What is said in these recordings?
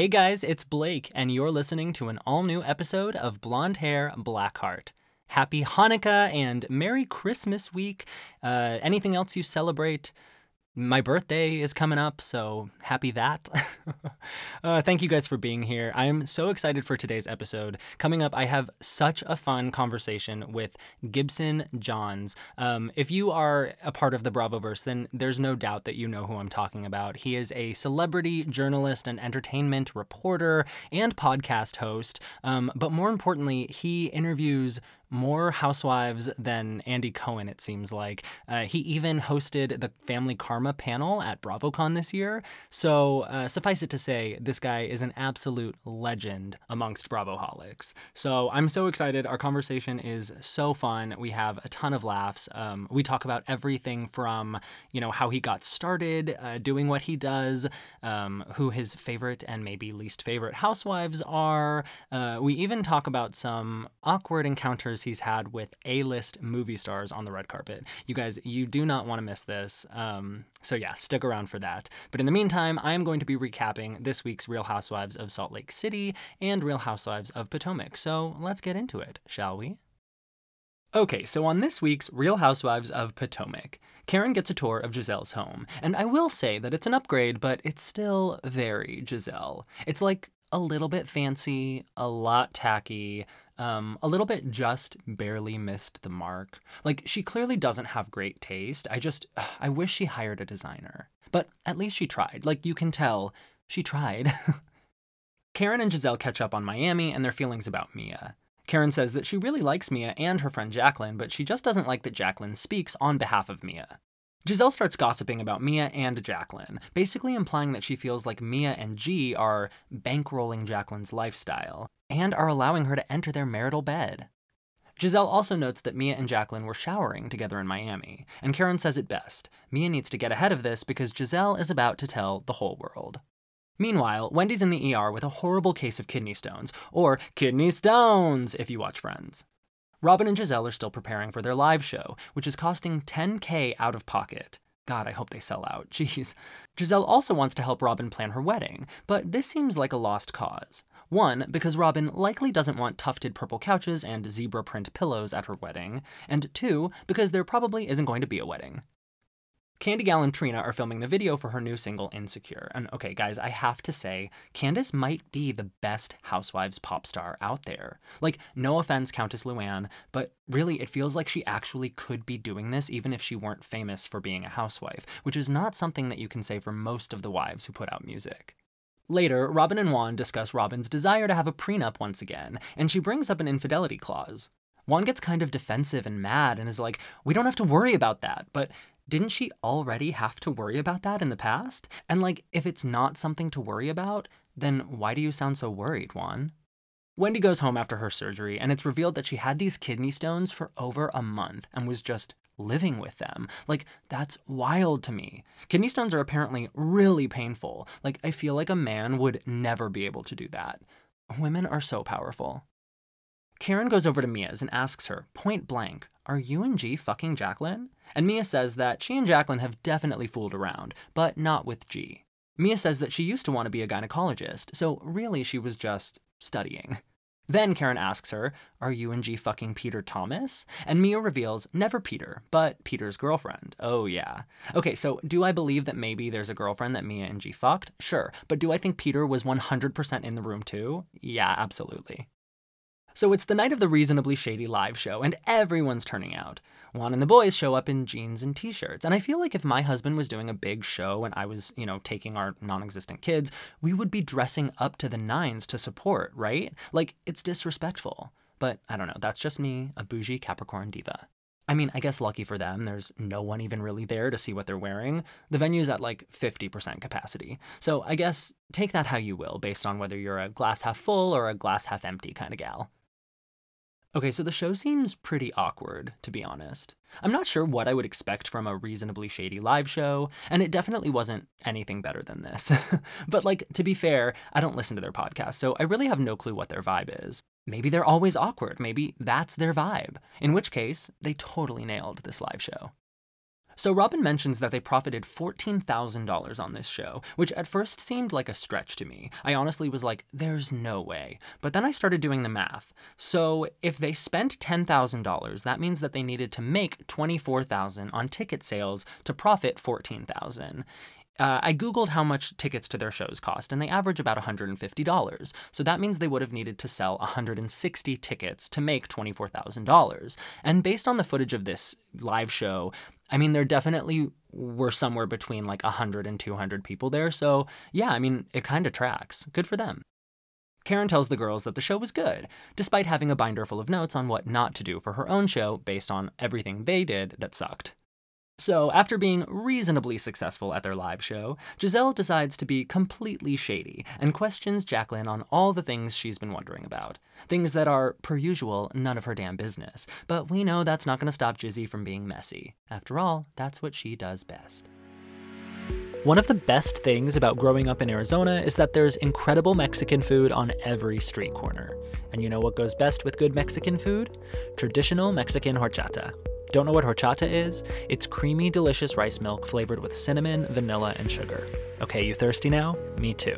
Hey guys, it's Blake, and you're listening to an all new episode of Blonde Hair, Black Heart. Happy Hanukkah and Merry Christmas week. Uh, anything else you celebrate? My birthday is coming up, so happy that. uh, thank you guys for being here. I'm so excited for today's episode. Coming up, I have such a fun conversation with Gibson Johns. Um, if you are a part of the Bravoverse, then there's no doubt that you know who I'm talking about. He is a celebrity journalist and entertainment reporter and podcast host. Um, but more importantly, he interviews more housewives than Andy Cohen, it seems like. Uh, he even hosted the Family Karma panel at BravoCon this year. So, uh, suffice it to say, this guy is an absolute legend amongst Bravoholics. So, I'm so excited. Our conversation is so fun. We have a ton of laughs. Um, we talk about everything from, you know, how he got started uh, doing what he does, um, who his favorite and maybe least favorite housewives are. Uh, we even talk about some awkward encounters he's had with A-list movie stars on the red carpet. You guys, you do not want to miss this. Um, so yeah, stick around for that. But in the meantime, I am going to be recapping this week's Real Housewives of Salt Lake City and Real Housewives of Potomac. So let's get into it, shall we? Okay, so on this week's Real Housewives of Potomac, Karen gets a tour of Gizelle's home, and I will say that it's an upgrade, but it's still very Gizelle. It's like a little bit fancy, a lot tacky, um, a little bit just barely missed the mark. Like, she clearly doesn't have great taste. I just, I wish she hired a designer. But at least she tried. Like, you can tell she tried. Karen and Gizelle catch up on Miami and their feelings about Mia. Karen says that she really likes Mia and her friend Jacqueline, but she just doesn't like that Jacqueline speaks on behalf of Mia. Gizelle starts gossiping about Mia and Jacqueline, basically implying that she feels like Mia and G are bankrolling Jacqueline's lifestyle and are allowing her to enter their marital bed. Gizelle also notes that Mia and Jacqueline were showering together in Miami, and Karen says it best Mia needs to get ahead of this because Gizelle is about to tell the whole world. Meanwhile, Wendy's in the ER with a horrible case of kidney stones, or kidney stones if you watch Friends. Robin and Gizelle are still preparing for their live show, which is costing 10k out of pocket. God, I hope they sell out. Jeez. Gizelle also wants to help Robin plan her wedding, but this seems like a lost cause. One, because Robin likely doesn't want tufted purple couches and zebra print pillows at her wedding, and two, because there probably isn't going to be a wedding. Candy Gal and Trina are filming the video for her new single Insecure. And okay, guys, I have to say, Candiace might be the best Housewives pop star out there. Like, no offense, Countess Luann, but really, it feels like she actually could be doing this even if she weren't famous for being a housewife, which is not something that you can say for most of the wives who put out music. Later, Robin and Juan discuss Robin's desire to have a prenup once again, and she brings up an infidelity clause. Juan gets kind of defensive and mad and is like, We don't have to worry about that. But didn't she already have to worry about that in the past? And like, if it's not something to worry about, then why do you sound so worried, Juan? Wendy goes home after her surgery, and it's revealed that she had these kidney stones for over a month and was just living with them. Like, that's wild to me. Kidney stones are apparently really painful. Like, I feel like a man would never be able to do that. Women are so powerful. Karen goes over to Mia's and asks her, point blank, Are you and G fucking Jacqueline? And Mia says that she and Jacqueline have definitely fooled around, but not with G. Mia says that she used to want to be a gynecologist, so really she was just studying. Then Karen asks her, Are you and G fucking Peter Thomas? And Mia reveals, Never Peter, but Peter's girlfriend. Oh, yeah. Okay, so do I believe that maybe there's a girlfriend that Mia and G fucked? Sure. But do I think Peter was 100% in the room too? Yeah, absolutely. So it's the night of the Reasonably Shady live show, and everyone's turning out. Juan and the boys show up in jeans and t shirts. And I feel like if my husband was doing a big show and I was, you know, taking our non existent kids, we would be dressing up to the nines to support, right? Like, it's disrespectful. But I don't know, that's just me, a bougie Capricorn diva. I mean, I guess lucky for them, there's no one even really there to see what they're wearing. The venue's at like 50% capacity. So I guess take that how you will, based on whether you're a glass half full or a glass half empty kind of gal. Okay, so the show seems pretty awkward, to be honest. I'm not sure what I would expect from a reasonably shady live show, and it definitely wasn't anything better than this. but, like, to be fair, I don't listen to their podcast, so I really have no clue what their vibe is. Maybe they're always awkward, maybe that's their vibe, in which case, they totally nailed this live show. So Robin mentions that they profited $14,000 on this show, which at first seemed like a stretch to me. I honestly was like, there's no way. But then I started doing the math. So if they spent $10,000, that means that they needed to make $24,000 on ticket sales to profit $14,000. Uh, I Googled how much tickets to their shows cost, and they average about $150. So that means they would have needed to sell 160 tickets to make $24,000. And based on the footage of this live show, I mean, there definitely were somewhere between like 100 and 200 people there. So yeah, I mean, it kind of tracks. Good for them. Karen tells the girls that the show was good, despite having a binder full of notes on what not to do for her own show based on everything they did that sucked. So, after being reasonably successful at their live show, Gizelle decides to be completely shady and questions Jacqueline on all the things she's been wondering about. Things that are, per usual, none of her damn business. But we know that's not going to stop Jizzy from being messy. After all, that's what she does best. One of the best things about growing up in Arizona is that there's incredible Mexican food on every street corner. And you know what goes best with good Mexican food? Traditional Mexican horchata. Don't know what horchata is? It's creamy, delicious rice milk flavored with cinnamon, vanilla, and sugar. Okay, you thirsty now? Me too.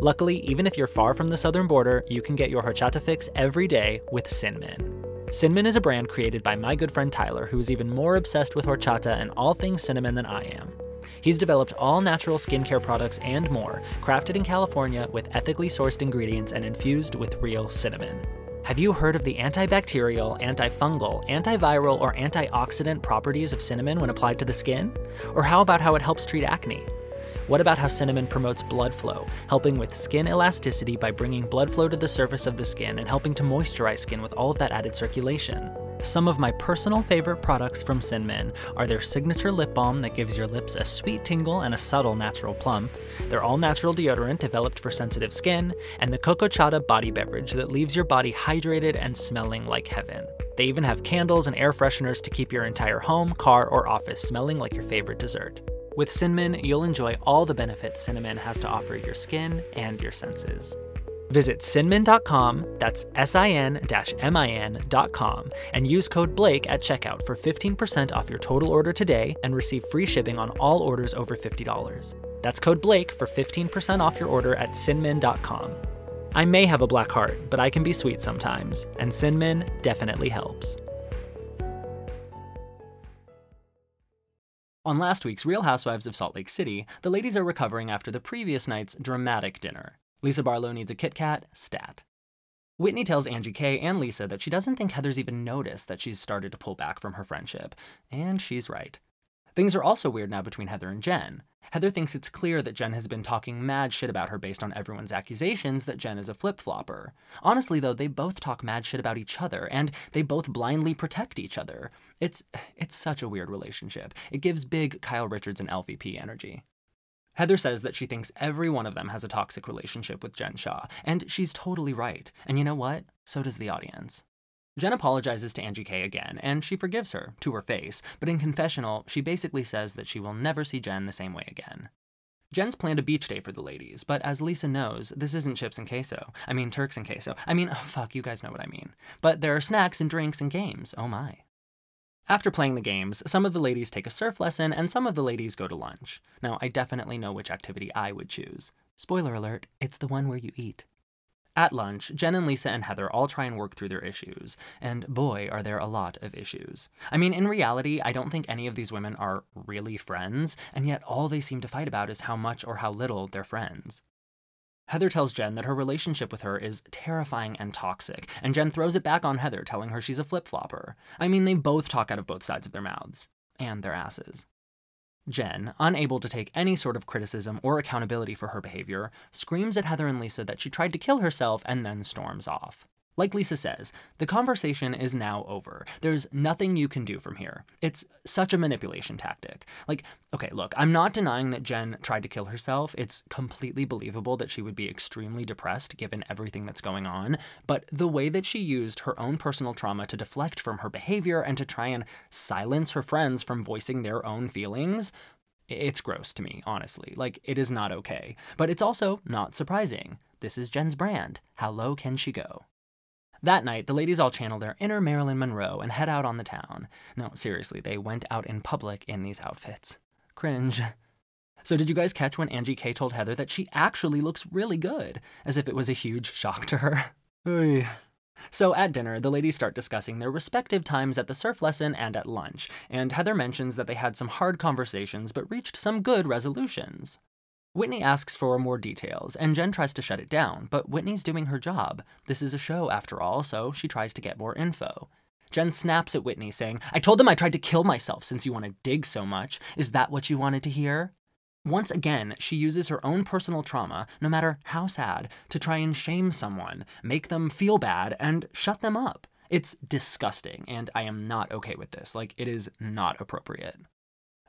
Luckily, even if you're far from the southern border, you can get your horchata fix every day with Sinmin. Sinmin is a brand created by my good friend Tyler, who is even more obsessed with horchata and all things cinnamon than I am. He's developed all natural skincare products and more, crafted in California with ethically sourced ingredients and infused with real cinnamon. Have you heard of the antibacterial, antifungal, antiviral, or antioxidant properties of cinnamon when applied to the skin? Or how about how it helps treat acne? What about how cinnamon promotes blood flow, helping with skin elasticity by bringing blood flow to the surface of the skin and helping to moisturize skin with all of that added circulation? Some of my personal favorite products from Sinmin are their signature lip balm that gives your lips a sweet tingle and a subtle natural plump, their all natural deodorant developed for sensitive skin, and the Coco Chata body beverage that leaves your body hydrated and smelling like heaven. They even have candles and air fresheners to keep your entire home, car, or office smelling like your favorite dessert. With Sinmin, you'll enjoy all the benefits cinnamon has to offer your skin and your senses. Visit sinmin.com, that's S-I-N-M-I-N.com, and use code BLAKE at checkout for 15% off your total order today and receive free shipping on all orders over $50. That's code BLAKE for 15% off your order at sinmin.com. I may have a black heart, but I can be sweet sometimes, and Sinmin definitely helps. On last week's Real Housewives of Salt Lake City, the ladies are recovering after the previous night's dramatic dinner. Lisa Barlow needs a Kit Kat, stat. Whitney tells Angie K and Lisa that she doesn't think Heather's even noticed that she's started to pull back from her friendship. And she's right. Things are also weird now between Heather and Jen. Heather thinks it's clear that Jen has been talking mad shit about her based on everyone's accusations that Jen is a flip flopper. Honestly, though, they both talk mad shit about each other, and they both blindly protect each other. It's it's such a weird relationship. It gives big Kyle Richards and LVP energy. Heather says that she thinks every one of them has a toxic relationship with Jen Shah, and she's totally right. And you know what? So does the audience. Jen apologizes to Angie K again, and she forgives her, to her face, but in confessional, she basically says that she will never see Jen the same way again. Jen's planned a beach day for the ladies, but as Lisa knows, this isn't chips and queso. I mean, Turks and queso. I mean, oh, fuck, you guys know what I mean. But there are snacks and drinks and games. Oh my. After playing the games, some of the ladies take a surf lesson and some of the ladies go to lunch. Now, I definitely know which activity I would choose. Spoiler alert, it's the one where you eat. At lunch, Jen and Lisa and Heather all try and work through their issues, and boy, are there a lot of issues. I mean, in reality, I don't think any of these women are really friends, and yet all they seem to fight about is how much or how little they're friends. Heather tells Jen that her relationship with her is terrifying and toxic, and Jen throws it back on Heather, telling her she's a flip flopper. I mean, they both talk out of both sides of their mouths and their asses. Jen, unable to take any sort of criticism or accountability for her behavior, screams at Heather and Lisa that she tried to kill herself and then storms off. Like Lisa says, the conversation is now over. There's nothing you can do from here. It's such a manipulation tactic. Like, okay, look, I'm not denying that Jen tried to kill herself. It's completely believable that she would be extremely depressed given everything that's going on. But the way that she used her own personal trauma to deflect from her behavior and to try and silence her friends from voicing their own feelings, it's gross to me, honestly. Like, it is not okay. But it's also not surprising. This is Jen's brand. How low can she go? That night, the ladies all channel their inner Marilyn Monroe and head out on the town. No, seriously, they went out in public in these outfits. Cringe. So, did you guys catch when Angie K told Heather that she actually looks really good, as if it was a huge shock to her? So at dinner, the ladies start discussing their respective times at the surf lesson and at lunch, and Heather mentions that they had some hard conversations but reached some good resolutions. Whitney asks for more details, and Jen tries to shut it down, but Whitney's doing her job. This is a show, after all, so she tries to get more info. Jen snaps at Whitney, saying, I told them I tried to kill myself since you want to dig so much. Is that what you wanted to hear? Once again, she uses her own personal trauma, no matter how sad, to try and shame someone, make them feel bad, and shut them up. It's disgusting, and I am not okay with this. Like, it is not appropriate.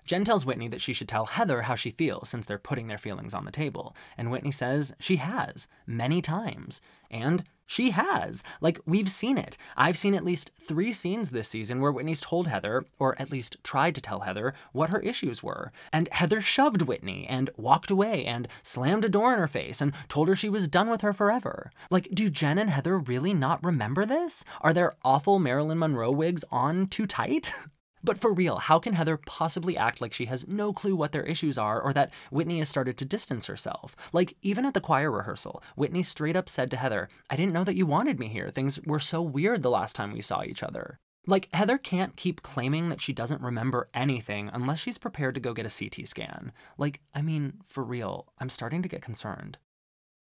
Jen tells Whitney that she should tell Heather how she feels since they're putting their feelings on the table, and Whitney says she has, many times. And she has. Like, we've seen it. I've seen at least three scenes this season where Whitney's told Heather, or at least tried to tell Heather, what her issues were. And Heather shoved Whitney and walked away and slammed a door in her face and told her she was done with her forever. Like, do Jen and Heather really not remember this? Are their awful Marilyn Monroe wigs on too tight? But for real, how can Heather possibly act like she has no clue what their issues are or that Whitney has started to distance herself? Like, even at the choir rehearsal, Whitney straight up said to Heather, I didn't know that you wanted me here. Things were so weird the last time we saw each other. Like, Heather can't keep claiming that she doesn't remember anything unless she's prepared to go get a CT scan. Like, I mean, for real, I'm starting to get concerned.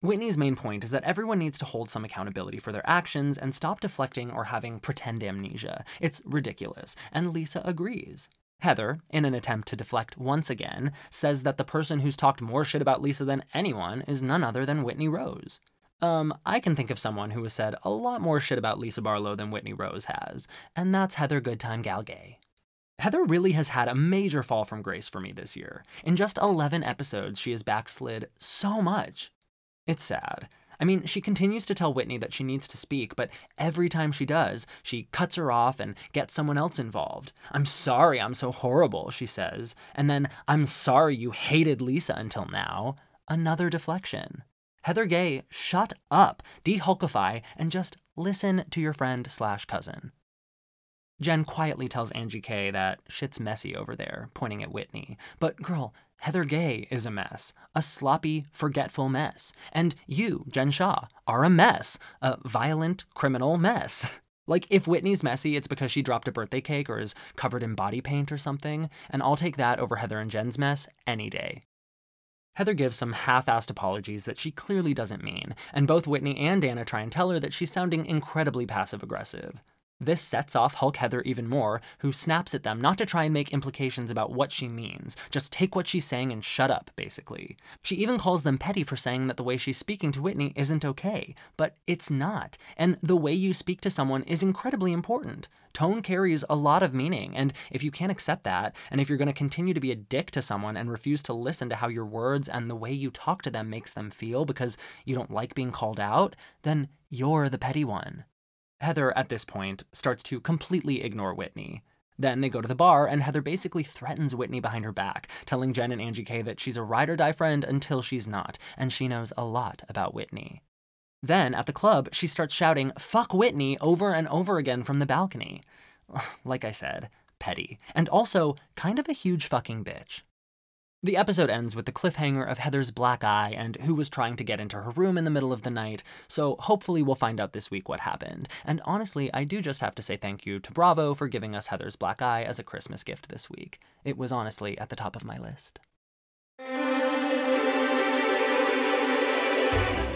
Whitney's main point is that everyone needs to hold some accountability for their actions and stop deflecting or having pretend amnesia. It's ridiculous, and Lisa agrees. Heather, in an attempt to deflect once again, says that the person who's talked more shit about Lisa than anyone is none other than Whitney Rose. Um, I can think of someone who has said a lot more shit about Lisa Barlow than Whitney Rose has, and that's Heather Goodtime Galgay. Heather really has had a major fall from grace for me this year. In just 11 episodes, she has backslid so much. It's sad. I mean, she continues to tell Whitney that she needs to speak, but every time she does, she cuts her off and gets someone else involved. I'm sorry I'm so horrible, she says. And then, I'm sorry you hated Lisa until now. Another deflection. Heather Gay, shut up, dehulkify, and just listen to your friend slash cousin. Jen quietly tells Angie K that shit's messy over there, pointing at Whitney. But girl, Heather Gay is a mess, a sloppy, forgetful mess. And you, Jen Shah, are a mess, a violent, criminal mess. Like, if Whitney's messy, it's because she dropped a birthday cake or is covered in body paint or something, and I'll take that over Heather and Jen's mess any day. Heather gives some half assed apologies that she clearly doesn't mean, and both Whitney and Anna try and tell her that she's sounding incredibly passive aggressive. This sets off Hulk Heather even more, who snaps at them not to try and make implications about what she means. Just take what she's saying and shut up, basically. She even calls them petty for saying that the way she's speaking to Whitney isn't okay. But it's not. And the way you speak to someone is incredibly important. Tone carries a lot of meaning, and if you can't accept that, and if you're going to continue to be a dick to someone and refuse to listen to how your words and the way you talk to them makes them feel because you don't like being called out, then you're the petty one. Heather, at this point, starts to completely ignore Whitney. Then they go to the bar, and Heather basically threatens Whitney behind her back, telling Jen and Angie K that she's a ride or die friend until she's not, and she knows a lot about Whitney. Then, at the club, she starts shouting, Fuck Whitney, over and over again from the balcony. like I said, petty. And also, kind of a huge fucking bitch. The episode ends with the cliffhanger of Heather's black eye and who was trying to get into her room in the middle of the night, so hopefully we'll find out this week what happened. And honestly, I do just have to say thank you to Bravo for giving us Heather's black eye as a Christmas gift this week. It was honestly at the top of my list.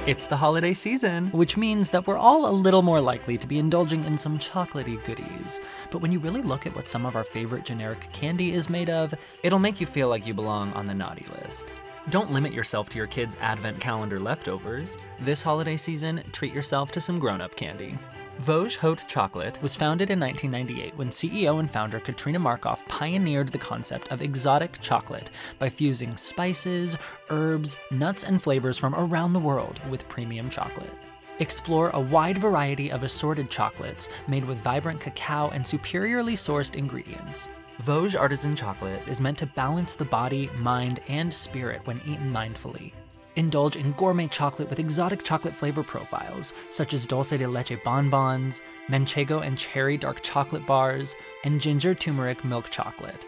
It's the holiday season, which means that we're all a little more likely to be indulging in some chocolatey goodies. But when you really look at what some of our favorite generic candy is made of, it'll make you feel like you belong on the naughty list. Don't limit yourself to your kids' advent calendar leftovers. This holiday season, treat yourself to some grown up candy. Vosges Haute Chocolate was founded in 1998 when CEO and founder Katrina Markoff pioneered the concept of exotic chocolate by fusing spices, herbs, nuts, and flavors from around the world with premium chocolate. Explore a wide variety of assorted chocolates made with vibrant cacao and superiorly sourced ingredients. Vosges Artisan Chocolate is meant to balance the body, mind, and spirit when eaten mindfully. Indulge in gourmet chocolate with exotic chocolate flavor profiles, such as dulce de leche bonbons, manchego and cherry dark chocolate bars, and ginger turmeric milk chocolate.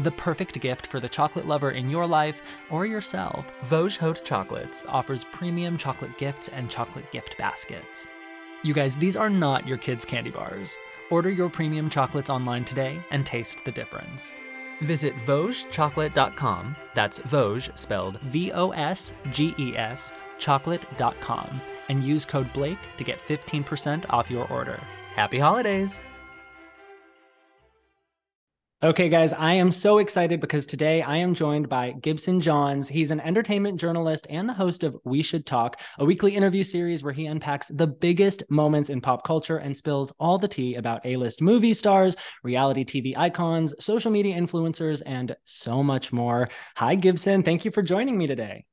The perfect gift for the chocolate lover in your life or yourself, Vosges Haute Chocolates offers premium chocolate gifts and chocolate gift baskets. You guys, these are not your kids' candy bars. Order your premium chocolates online today and taste the difference. Visit VosgesChocolate.com, that's Vosges spelled V O S G E S, chocolate.com, and use code Blake to get 15% off your order. Happy holidays! Okay, guys, I am so excited because today I am joined by Gibson Johns. He's an entertainment journalist and the host of We Should Talk, a weekly interview series where he unpacks the biggest moments in pop culture and spills all the tea about A list movie stars, reality TV icons, social media influencers, and so much more. Hi, Gibson. Thank you for joining me today.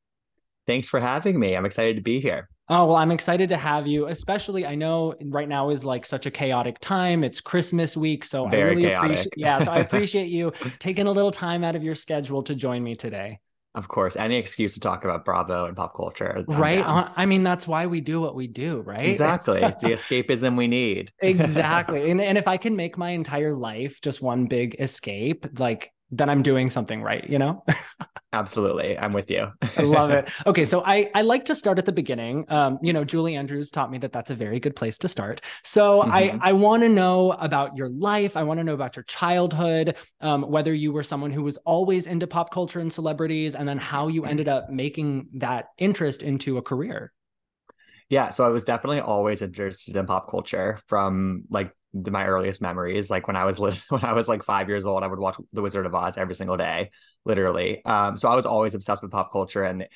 Thanks for having me. I'm excited to be here. Oh, well, I'm excited to have you, especially I know right now is like such a chaotic time. It's Christmas week. So Very I really chaotic. appreciate yeah, so I appreciate you taking a little time out of your schedule to join me today. Of course, any excuse to talk about Bravo and pop culture. I'm right? down. I mean, that's why we do what we do, right? Exactly. it's the escapism we need. exactly. And and if I can make my entire life just one big escape, like then I'm doing something right, you know? Absolutely. I'm with you. I love it. Okay, so I I like to start at the beginning. Um, you know, Julie Andrews taught me that that's a very good place to start. So Mhm. I I want to know about your life. I want to know about your childhood. Um, whether you were someone who was always into pop culture and celebrities, and then how you ended up making that interest into a career. Yeah, so I was definitely always interested in pop culture from like my earliest memories. Like when I was when I was like five years old, I would watch The Wizard of Oz every single day, literally. Um, so I was always obsessed with pop culture, and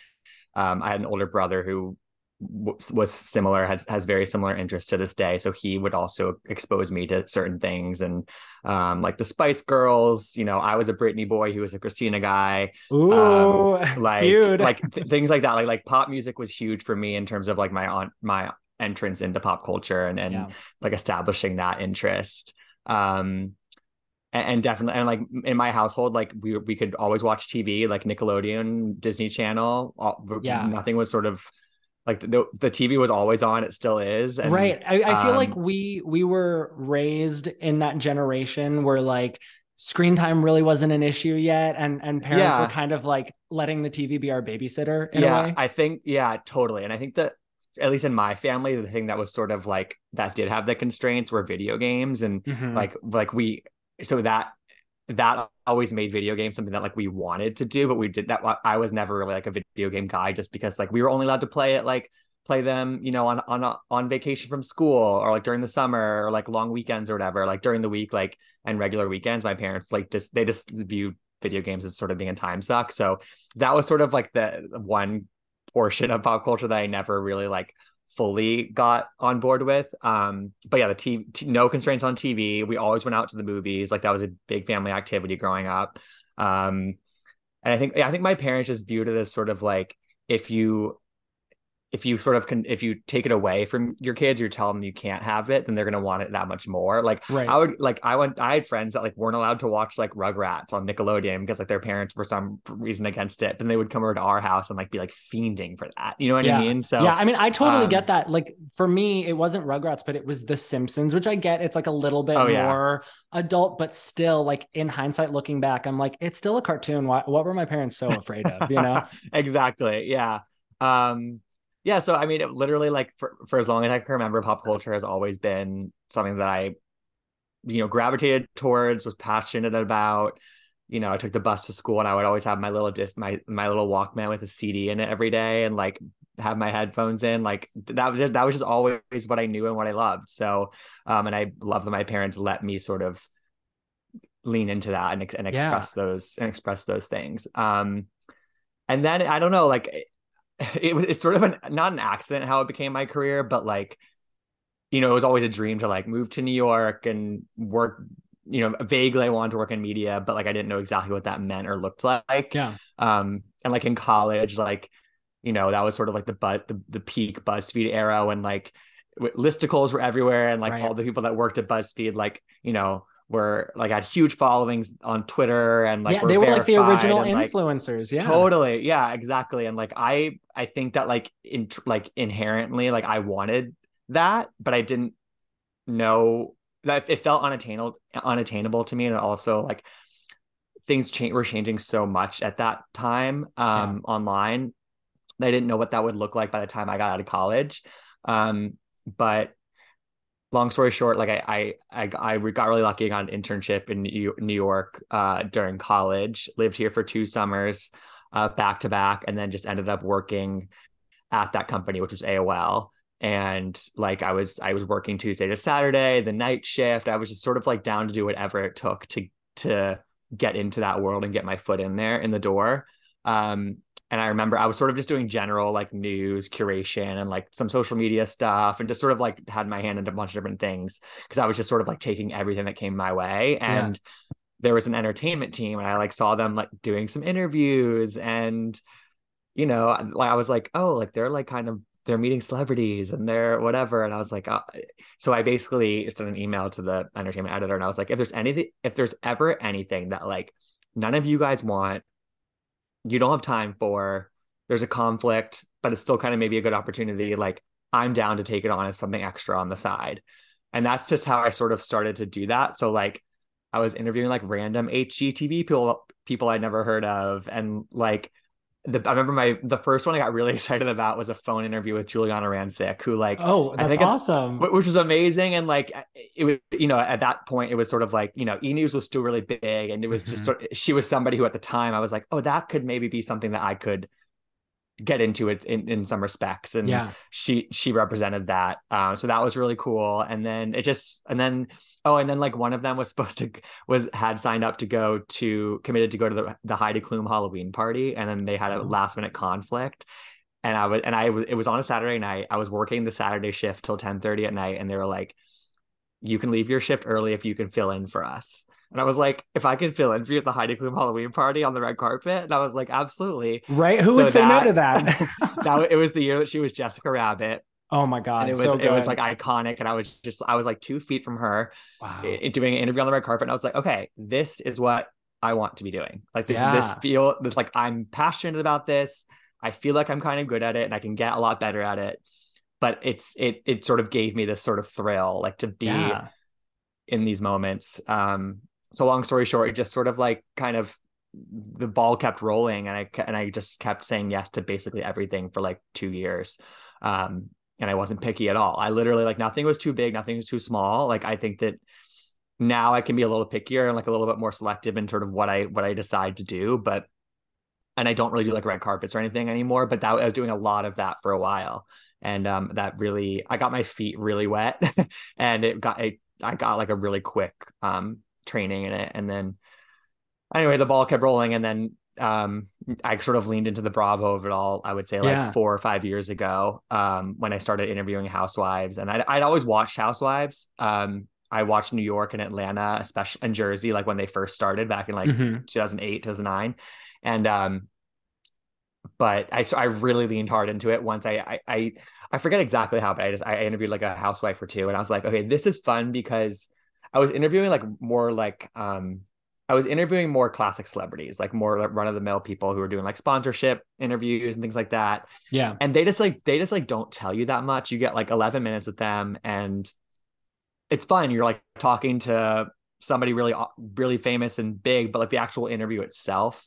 um, I had an older brother who w- was similar, has has very similar interests to this day. So he would also expose me to certain things, and um, like the Spice Girls. You know, I was a Britney boy, he was a Christina guy Ooh, like feud. like th- things like that like like pop music was huge for me in terms of like my aunt my entrance into pop culture and and Yeah. like establishing that interest um and, and definitely and like in my household like we we could always watch tv like nickelodeon disney channel all, Yeah. nothing was sort of like the, the tv was always on it still is and, right. I, I feel like um, we we were raised in that generation where like screen time really wasn't an issue yet, and and parents were kind of like letting the TV be our babysitter in a yeah way. i think yeah totally and i think that at least in my family the thing that was sort of like that did have the constraints were video games. And Mhm. like like we so that that always made video games something that like we wanted to do but we did that i was never really like a video game guy just because like we were only allowed to play it like play them you know on on on vacation from school or like during the summer or like long weekends or whatever. Like during the week like and regular weekends my parents like just they just viewed video games as sort of being a time suck. So that was sort of like the one portion of pop culture that i never really like fully got on board with. Um, but yeah, the TV, t- no constraints on TV. We always went out to the movies. Like that was a big family activity growing up. Um, and I think, I think my parents just viewed it as sort of like if you, if you sort of can, if you take it away from your kids, you tell them you can't have it, then they're gonna want it that much more. Like Right. I would, like I went, I had friends that like weren't allowed to watch like Rugrats on Nickelodeon because like their parents for some reason against it. But they would come over to our house and like be like fiending for that. You know what Yeah. I mean? So yeah, I mean, I totally um, get that. Like for me, it wasn't Rugrats, but it was The Simpsons, which I get. It's like a little bit Oh, yeah. more adult, but still, like in hindsight, looking back, I'm like, it's still a cartoon. What, what were my parents so afraid of? You know? exactly. Yeah. Um, yeah. So I mean, it literally like for, for as long as I can remember, pop culture has always been something that I, you know, gravitated towards, was passionate about. You know, I took the bus to school and I would always have my little disc, my my little Walkman with a CD in it every day, and like have my headphones in. Like that was that was just always what I knew and what I loved. So, um, and I love that my parents let me sort of lean into that and, and Yeah. express those and express those things. Um, and then I don't know, like it, was it's sort of an not an accident how it became my career, but like you know, it was always a dream to like move to New York and work. You know, vaguely I wanted to work in media, but like I didn't know exactly what that meant or looked like. Yeah. Um, and like in college, like you know, that was sort of like the but the, the peak BuzzFeed era when like listicles were everywhere and like Right. all the people that worked at BuzzFeed, like you know, were like had huge followings on Twitter and like yeah, they were like the original and, like, influencers. yeah, totally yeah exactly and like i i think that like in like inherently like i wanted that but i didn't know that it felt unattainable unattainable to me and also like things cha- were changing so much at that time um yeah. online i didn't know what that would look like by the time i got out of college um but long story short, like I I I, I got really lucky. I got an internship in New York uh, during college. Lived here for two summers, uh, back to back, and then just ended up working at that company, which was AOL. And like I was I was working Tuesday to Saturday, the night shift. I was just sort of like down to do whatever it took to to get into that world and get my foot in there in the door. Um, and I remember I was sort of just doing general like news curation and like some social media stuff and just sort of like had my hand in a bunch of different things because I was just sort of like taking everything that came my way. And yeah. there was an entertainment team and I like saw them like doing some interviews and you know, like I was like, oh, like they're like kind of they're meeting celebrities and they're whatever. And I was like, oh. so I basically just sent an email to the entertainment editor and I was like, if there's anything, if there's ever anything that like none of you guys want you don't have time for there's a conflict but it's still kind of maybe a good opportunity like i'm down to take it on as something extra on the side. And that's just how i sort of started to do that. So like i was interviewing like random hgtv people people i'd never heard of. And like the, I remember my the first one I got really excited about was a phone interview with Giuliana Rancic, who like oh that's awesome, it, which was amazing, and like it was you know at that point it was sort of like you know E News was still really big, and it was mm-hmm. just sort of, she was somebody who at the time I was like oh that could maybe be something that I could get into it in, in some respects and yeah. she she represented that um so that was really cool and then it just and then oh and then like one of them was supposed to was had signed up to go to committed to go to the, the Heidi Klum Halloween party and then they had a oh. last minute conflict and I was and I was it was on a Saturday night I was working the Saturday shift till 10 30 at night and they were like you can leave your shift early if you can fill in for us and I was like, if I could fill in for you at the Heidi Klum Halloween party on the red carpet, and I was like, absolutely. Right? Who so would say that, no to that? that it was the year that she was Jessica Rabbit. Oh my god! And it was so it was like iconic, and I was just I was like two feet from her, wow. doing an interview on the red carpet, and I was like, okay, this is what I want to be doing. Like this, yeah. this feel this like I'm passionate about this. I feel like I'm kind of good at it, and I can get a lot better at it. But it's it it sort of gave me this sort of thrill, like to be yeah. in these moments. Um, so long story short, it just sort of like kind of the ball kept rolling, and I and I just kept saying yes to basically everything for like two years. Um, and I wasn't picky at all. I literally like nothing was too big, nothing was too small. Like I think that now I can be a little pickier and like a little bit more selective in sort of what I what I decide to do. But and I don't really do like red carpets or anything anymore. But that I was doing a lot of that for a while, and um, that really I got my feet really wet, and it got a I got like a really quick um training in it. And then anyway, the ball kept rolling. And then um, I sort of leaned into the Bravo of it all, I would say like yeah. four or five years ago um, when I started interviewing housewives. And I'd, I'd always watched housewives. Um, I watched New York and Atlanta, especially in Jersey, like when they first started back in like mm-hmm. 2008, 2009. And, um, but I, I really leaned hard into it once I, I, I, I forget exactly how, but I just, I interviewed like a housewife or two and I was like, okay, this is fun because I was interviewing like more like um I was interviewing more classic celebrities, like more like run of the mill people who are doing like sponsorship interviews and things like that. Yeah. And they just like they just like don't tell you that much. You get like 11 minutes with them and it's fun. You're like talking to somebody really really famous and big, but like the actual interview itself,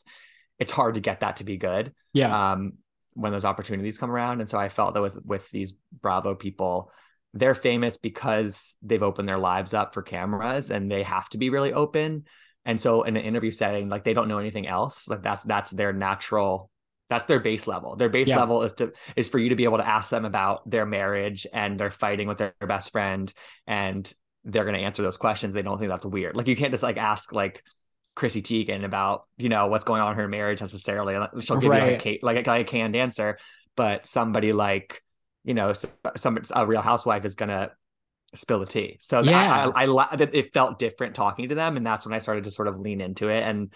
it's hard to get that to be good. Yeah. Um when those opportunities come around and so I felt that with with these Bravo people they're famous because they've opened their lives up for cameras and they have to be really open. And so in an interview setting, like they don't know anything else. Like that's that's their natural that's their base level. Their base yeah. level is to is for you to be able to ask them about their marriage and they're fighting with their, their best friend and they're going to answer those questions. They don't think that's weird. Like you can't just like ask like Chrissy Teigen about you know what's going on in her marriage necessarily. She'll give right. you like a, like a, like a canned answer, but somebody like you know, some a real housewife is gonna spill the tea. So yeah, I, I, I it felt different talking to them, and that's when I started to sort of lean into it, and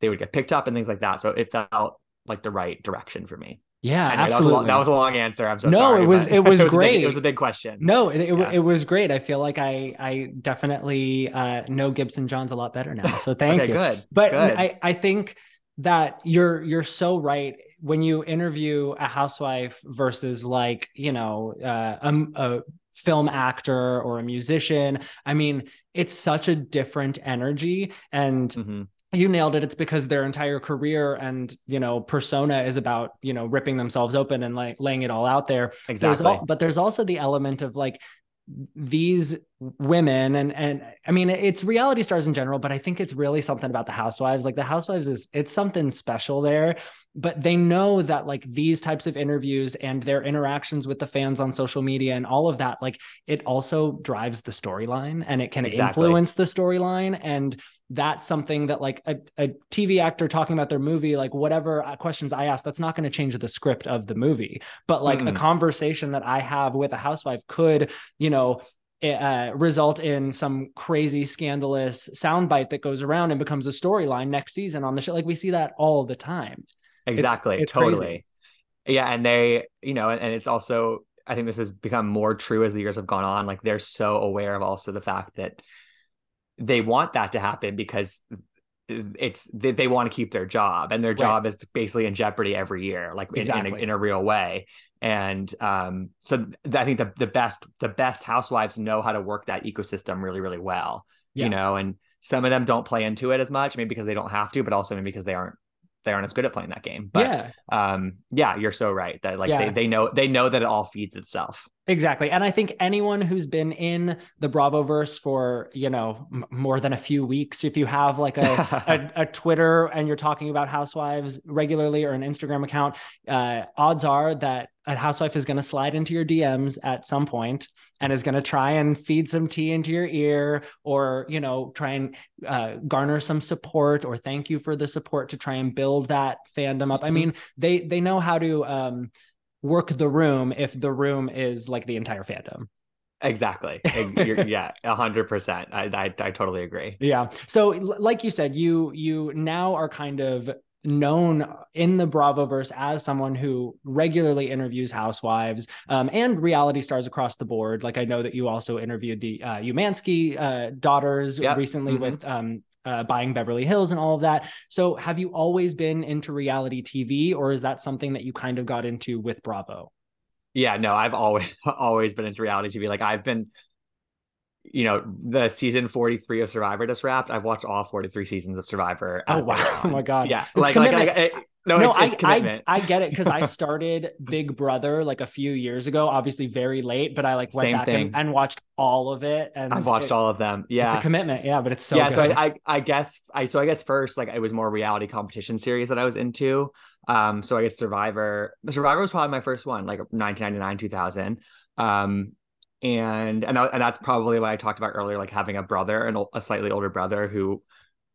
they would get picked up and things like that. So it felt like the right direction for me. Yeah, Anyway, that was, a absolutely. long, that was a long answer. I'm so No, sorry. it was- it was a big- great. it was a big question. No, it, it, Yeah. it was great. I feel like I I definitely uh, know Gibson Johns a lot better now. So thank okay, you. good. But good. I, I think that you're you're so right when you interview a housewife versus like you know uh, a, a film actor or a musician. I mean, it's such a different energy, and Mhm. you nailed it. It's because their entire career and you know persona is about you know ripping themselves open and like laying it all out there. There's exactly. al- but there's also the element of like these women and and I mean it's reality stars in general, but I think it's really something about the housewives. Like the housewives is it's something special there, but they know that like these types of interviews and their interactions with the fans on social media and all of that, like it also drives the storyline and it can Exactly. influence the storyline. And that's something that like a, a TV actor talking about their movie, like whatever uh, questions I ask, that's not going to change the script of the movie. But like a Mm-mm. conversation that I have with a housewife could, you know, uh, result in some crazy scandalous soundbite that goes around and becomes a storyline next season on the show. Like we see that all the time. Exactly. it's totally. crazy. Yeah. And they, you know, and, and it's also, I think this has become more true as the years have gone on. Like they're so aware of also the fact that they want that to happen because it's they, they want to keep their job and their Right. job is basically in jeopardy every year like in, in, a, in a real way and um so i think the, the best the best housewives know how to work that ecosystem really really well Yeah. you know and some of them don't play into it as much maybe because they don't have to but also maybe because they aren't they aren't as good at playing that game but yeah, um yeah you're so right that like Yeah. they, they know they know that it all feeds itself exactly. And I think anyone who's been in the Bravo verse for, you know, m- more than a few weeks, if you have like a, a, a Twitter and you're talking about housewives regularly or an Instagram account, uh, odds are that a housewife is going to slide into your DMs at some point and is going to try and feed some tea into your ear or, you know, try and uh, garner some support or thank you for the support to try and build that fandom up. I Mhm. mean, they they know how to um, work the room if the room is like the entire fandom. exactly Ex- you're- yeah 100% I, I i totally agree Yeah. So like you said, you you now are kind of known in the Bravoverse as someone who regularly interviews housewives um, and reality stars across the board. Like I know that you also interviewed the uh, Umansky uh, daughters Yep. recently Mhm. with um, uh, buying Beverly Hills and all of that. So have you always been into reality TV, or is that something that you kind of got into with Bravo? Yeah, no, I've always always been into reality TV. Like I've been, you know, the season 43 of Survivor just wrapped. I've watched all 43 seasons of Survivor. Oh wow! Oh my god! Yeah. It's like, like, commitment. like, it- no, no, it's, I, it's commitment. I I get it because I started Big Brother like a few years ago, obviously very late, but I like went Same back thing. and, watched all of it. And I've watched it- all of them. Yeah. It's a commitment, yeah, but it's so yeah, good. so I, I I guess I so I guess first like it was more reality competition series that I was into. Um, so I guess Survivor, Survivor was probably my first one, like 1999, 2000. Um, and and that, and that's probably what I talked about earlier, like having a brother, and a slightly older brother who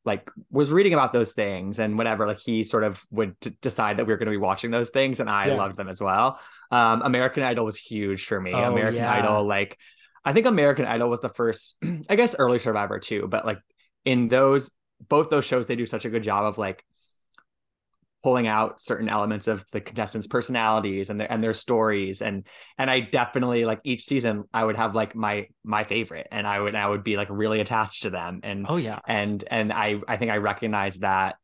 like was reading about those things and whatever like he sort of would t- decide that we were going to be watching those things and i Yeah. loved them as well um american idol was huge for me Oh, american yeah. idol like i think american idol was the first i guess early survivor too but like in those both those shows they do such a good job of like pulling out certain elements of the contestants personalities and their and their stories. And and I definitely like each season I would have like my my favorite and I would I would be like really attached to them. And oh yeah, and and I I think I recognize that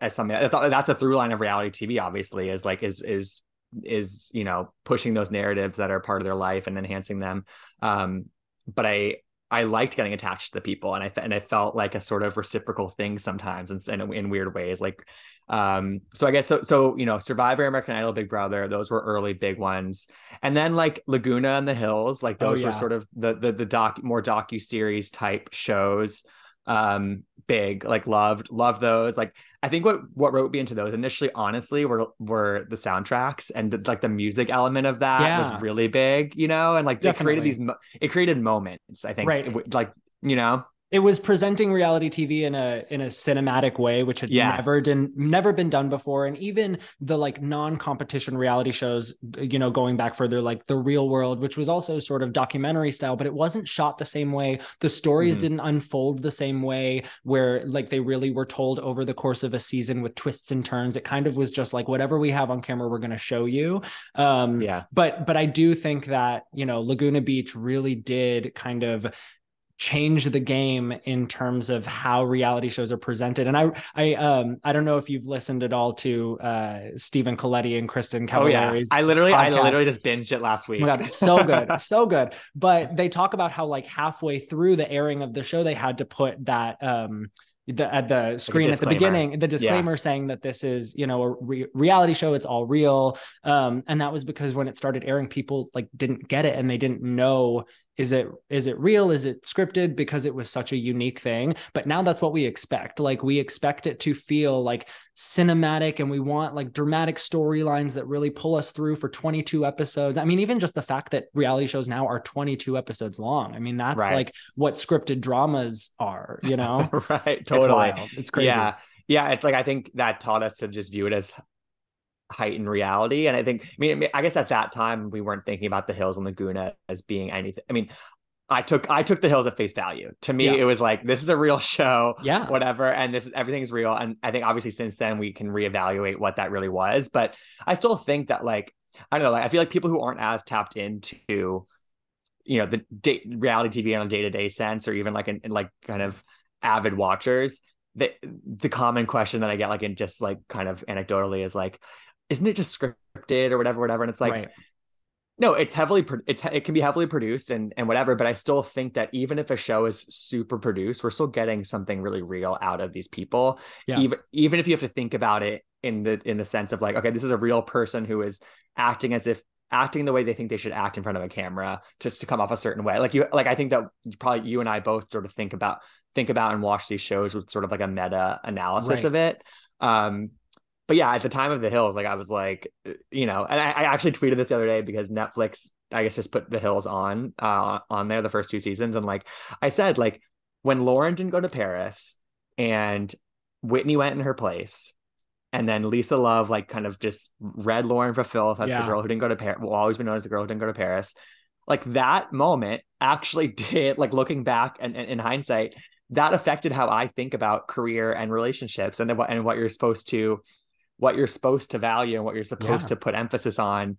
as something that's that's a through line of reality TV obviously is like is is is you know pushing those narratives that are part of their life and enhancing them. Um but I I liked getting attached to the people and I and I felt like a sort of reciprocal thing sometimes in, in in weird ways like um so I guess so so you know Survivor American Idol Big Brother those were early big ones and then like Laguna and the Hills like Oh, those yeah. were sort of the the the doc more docu series type shows um big like loved loved those like i think what what wrote me into those initially honestly were were the soundtracks and like the music element of that Yeah. was really big you know and like it created these it created moments i think Right. It like you know it was presenting reality TV in a in a cinematic way, which had Yes. never been never been done before. And even the like non-competition reality shows, you know, going back further, like the real world, which was also sort of documentary style, but it wasn't shot the same way. The stories Mhm. didn't unfold the same way, where like they really were told over the course of a season with twists and turns. It kind of was just like whatever we have on camera, we're gonna show you. Um Yeah. but but I do think that you know Laguna Beach really did kind of change the game in terms of how reality shows are presented and i i um i don't know if you've listened at all to uh stephen colletti and kristin Oh yeah. I literally, I literally just binged it last week. Oh my god, it's so good, so good. But they talk about how like halfway through the airing of the show, they had to put that um the at the screen at the beginning, the disclaimer saying that this is you know a re- reality show, it's all real. Um, and that was because when it started airing, people like didn't get it and they didn't know is it is it real is it scripted because it was such a unique thing but now that's what we expect like we expect it to feel like cinematic and we want like dramatic storylines that really pull us through for 22 episodes i mean even just the fact that reality shows now are 22 episodes long i mean that's Right. like what scripted dramas are you know right. Totally. wild it's crazy Yeah. Yeah. It's like, I think that taught us to just view it as heightened reality. And I think, I mean, I guess at that time we weren't thinking about the Hills and Laguna as being anything. I mean, I took I took the Hills at face value. To me, Yeah. it was like this is a real show, yeah whatever, and this is everything's real. And I think obviously since then we can reevaluate what that really was. But I still think that like I don't know, like I feel like people who aren't as tapped into, you know, the reality TV on a day to day sense, or even like in, in like kind of avid watchers, the the common question that I get like in just like kind of anecdotally is like, isn't it just scripted or whatever, whatever? And it's like right no, it's heavily pro- it's it can be heavily produced and and whatever, but I still think that even if a show is super produced, we're still getting something really real out of these people. Yeah. Even even if you have to think about it in the in the sense of like, okay, this is a real person who is acting as if acting the way they think they should act in front of a camera just to come off a certain way. Like you like I think that probably you and I both sort of think about think about and watch these shows with sort of like a meta analysis Right. of it. Um but yeah, at the time of the hills, like I was like, you know, and I, I actually tweeted this the other day because Netflix, I guess, just put the hills on uh on there the first two seasons. And like I said, like when Lauren didn't go to Paris and Whitney went in her place, and then Lisa Love like kind of just read Lauren for Philip as Yeah. the girl who didn't go to Paris, will always be known as the girl who didn't go to Paris. Like that moment actually did, like looking back and, and in hindsight, that affected how I think about career and relationships and what and what you're supposed to what you're supposed to value and what you're supposed Yeah. to put emphasis on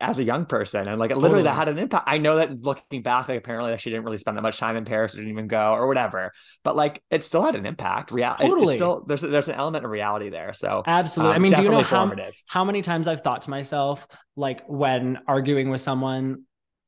as a young person. And like literally that had an impact. I know that looking back, like apparently that she didn't really spend that much time in Paris or didn't even go or whatever. But like it still had an impact. Real Totally. still there's there's an element of reality there. So absolutely um, i mean do you know how how many times I've thought to myself, like when arguing with someone,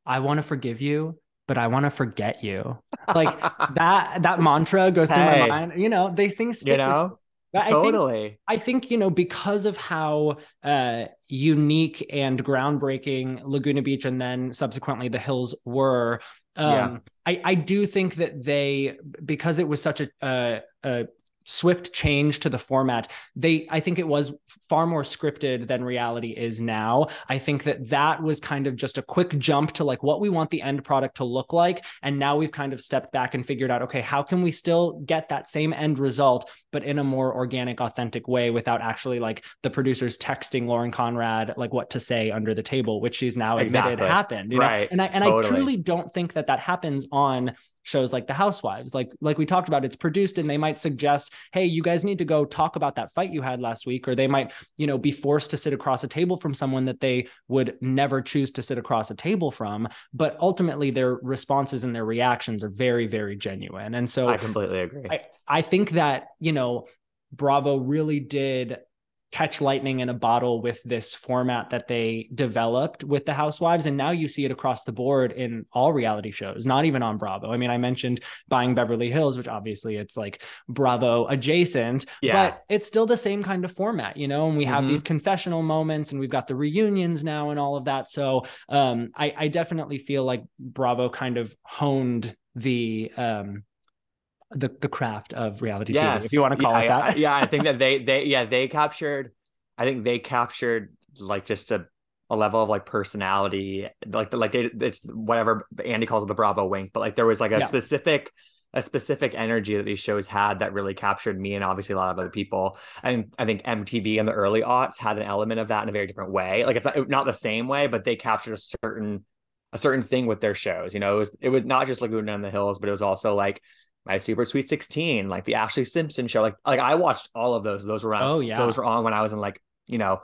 I want to forgive you, but I want to forget you. Like that that mantra goes through Hey. my mind. You know, these things stick you know, But I think totally. I think you know because of how uh, unique and groundbreaking Laguna Beach and then subsequently the Hills were. Um, Yeah. I I do think that they because it was such a, a, a swift change to the format they i think it was far more scripted than reality is now i think that that was kind of just a quick jump to like what we want the end product to look like and now we've kind of stepped back and figured out okay how can we still get that same end result but in a more organic authentic way without actually like the producers texting lauren conrad like what to say under the table which she's now admitted Exactly. happened you know? Right. and i and Totally. i truly don't think that that happens on shows like the housewives like like we talked about it's produced and they might suggest hey you guys need to go talk about that fight you had last week or they might you know be forced to sit across a table from someone that they would never choose to sit across a table from but ultimately their responses and their reactions are very very genuine and so I completely agree. I, I think that, you know, Bravo really did catch lightning in a bottle with this format that they developed with the housewives and now you see it across the board in all reality shows not even on bravo i mean i mentioned buying beverly hills which obviously it's like bravo adjacent Yeah. but it's still the same kind of format you know and we have Mhm. these confessional moments and we've got the reunions now and all of that so um i i definitely feel like bravo kind of honed the um the the craft of reality TV, if you want to call yeah, it that. yeah, I think that they they yeah they captured. I think they captured like just a a level of like personality, like the like they, it's whatever Andy calls it the Bravo wink, but like there was like a Yeah. specific a specific energy that these shows had that really captured me and obviously a lot of other people. And I think MTV in the early aughts had an element of that in a very different way. Like it's not, not the same way, but they captured a certain a certain thing with their shows. You know, it was it was not just Laguna in the Hills, but it was also like my Super Sweet 16, like the ashlee Simpson show. Like like I watched all of those. Those were on, Oh, yeah. those were on when I was in like, you know,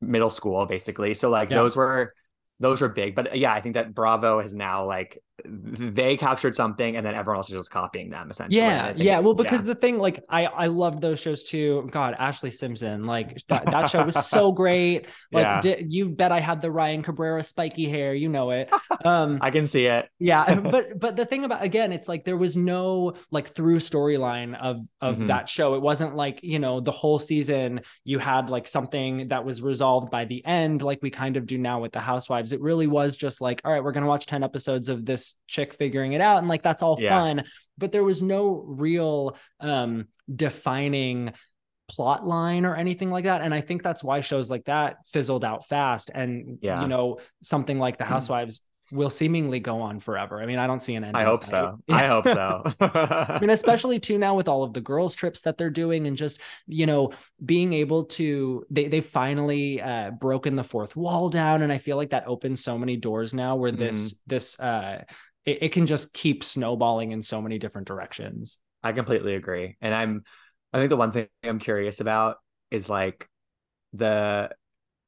middle school basically. So like Yeah. those were those were big. But yeah, I think that Bravo has now like they captured something and then everyone else is just copying them essentially. Yeah, yeah. Well, because the thing, like, I I loved those shows too. God, Ashlee Simpson, like that, that show was so great. Like, Yeah. di- you bet I had the Ryan Cabrera spiky hair. You know it. Um, I can see it. yeah, but but the thing about again, it's like there was no like through storyline of of Mhm. that show. It wasn't like you know the whole season you had like something that was resolved by the end, like we kind of do now with the Housewives. It really was just like, all right, we're gonna watch ten episodes of this chick figuring it out, and like that's all Yeah. fun. But there was no real um defining plot line or anything like that and i think that's why shows like that fizzled out fast and Yeah. you know something like the Mm. housewives will seemingly go on forever i mean i don't see an end I hope sight. so. I hope so. I mean, especially too now with all of the girls' trips that they're doing, and just you know being able to they they finally uh, broken the fourth wall down, and I feel like that opens so many doors now where this Mm-hmm. this uh it, it can just keep snowballing in so many different directions. I completely agree. And I'm I think the one thing I'm curious about is like the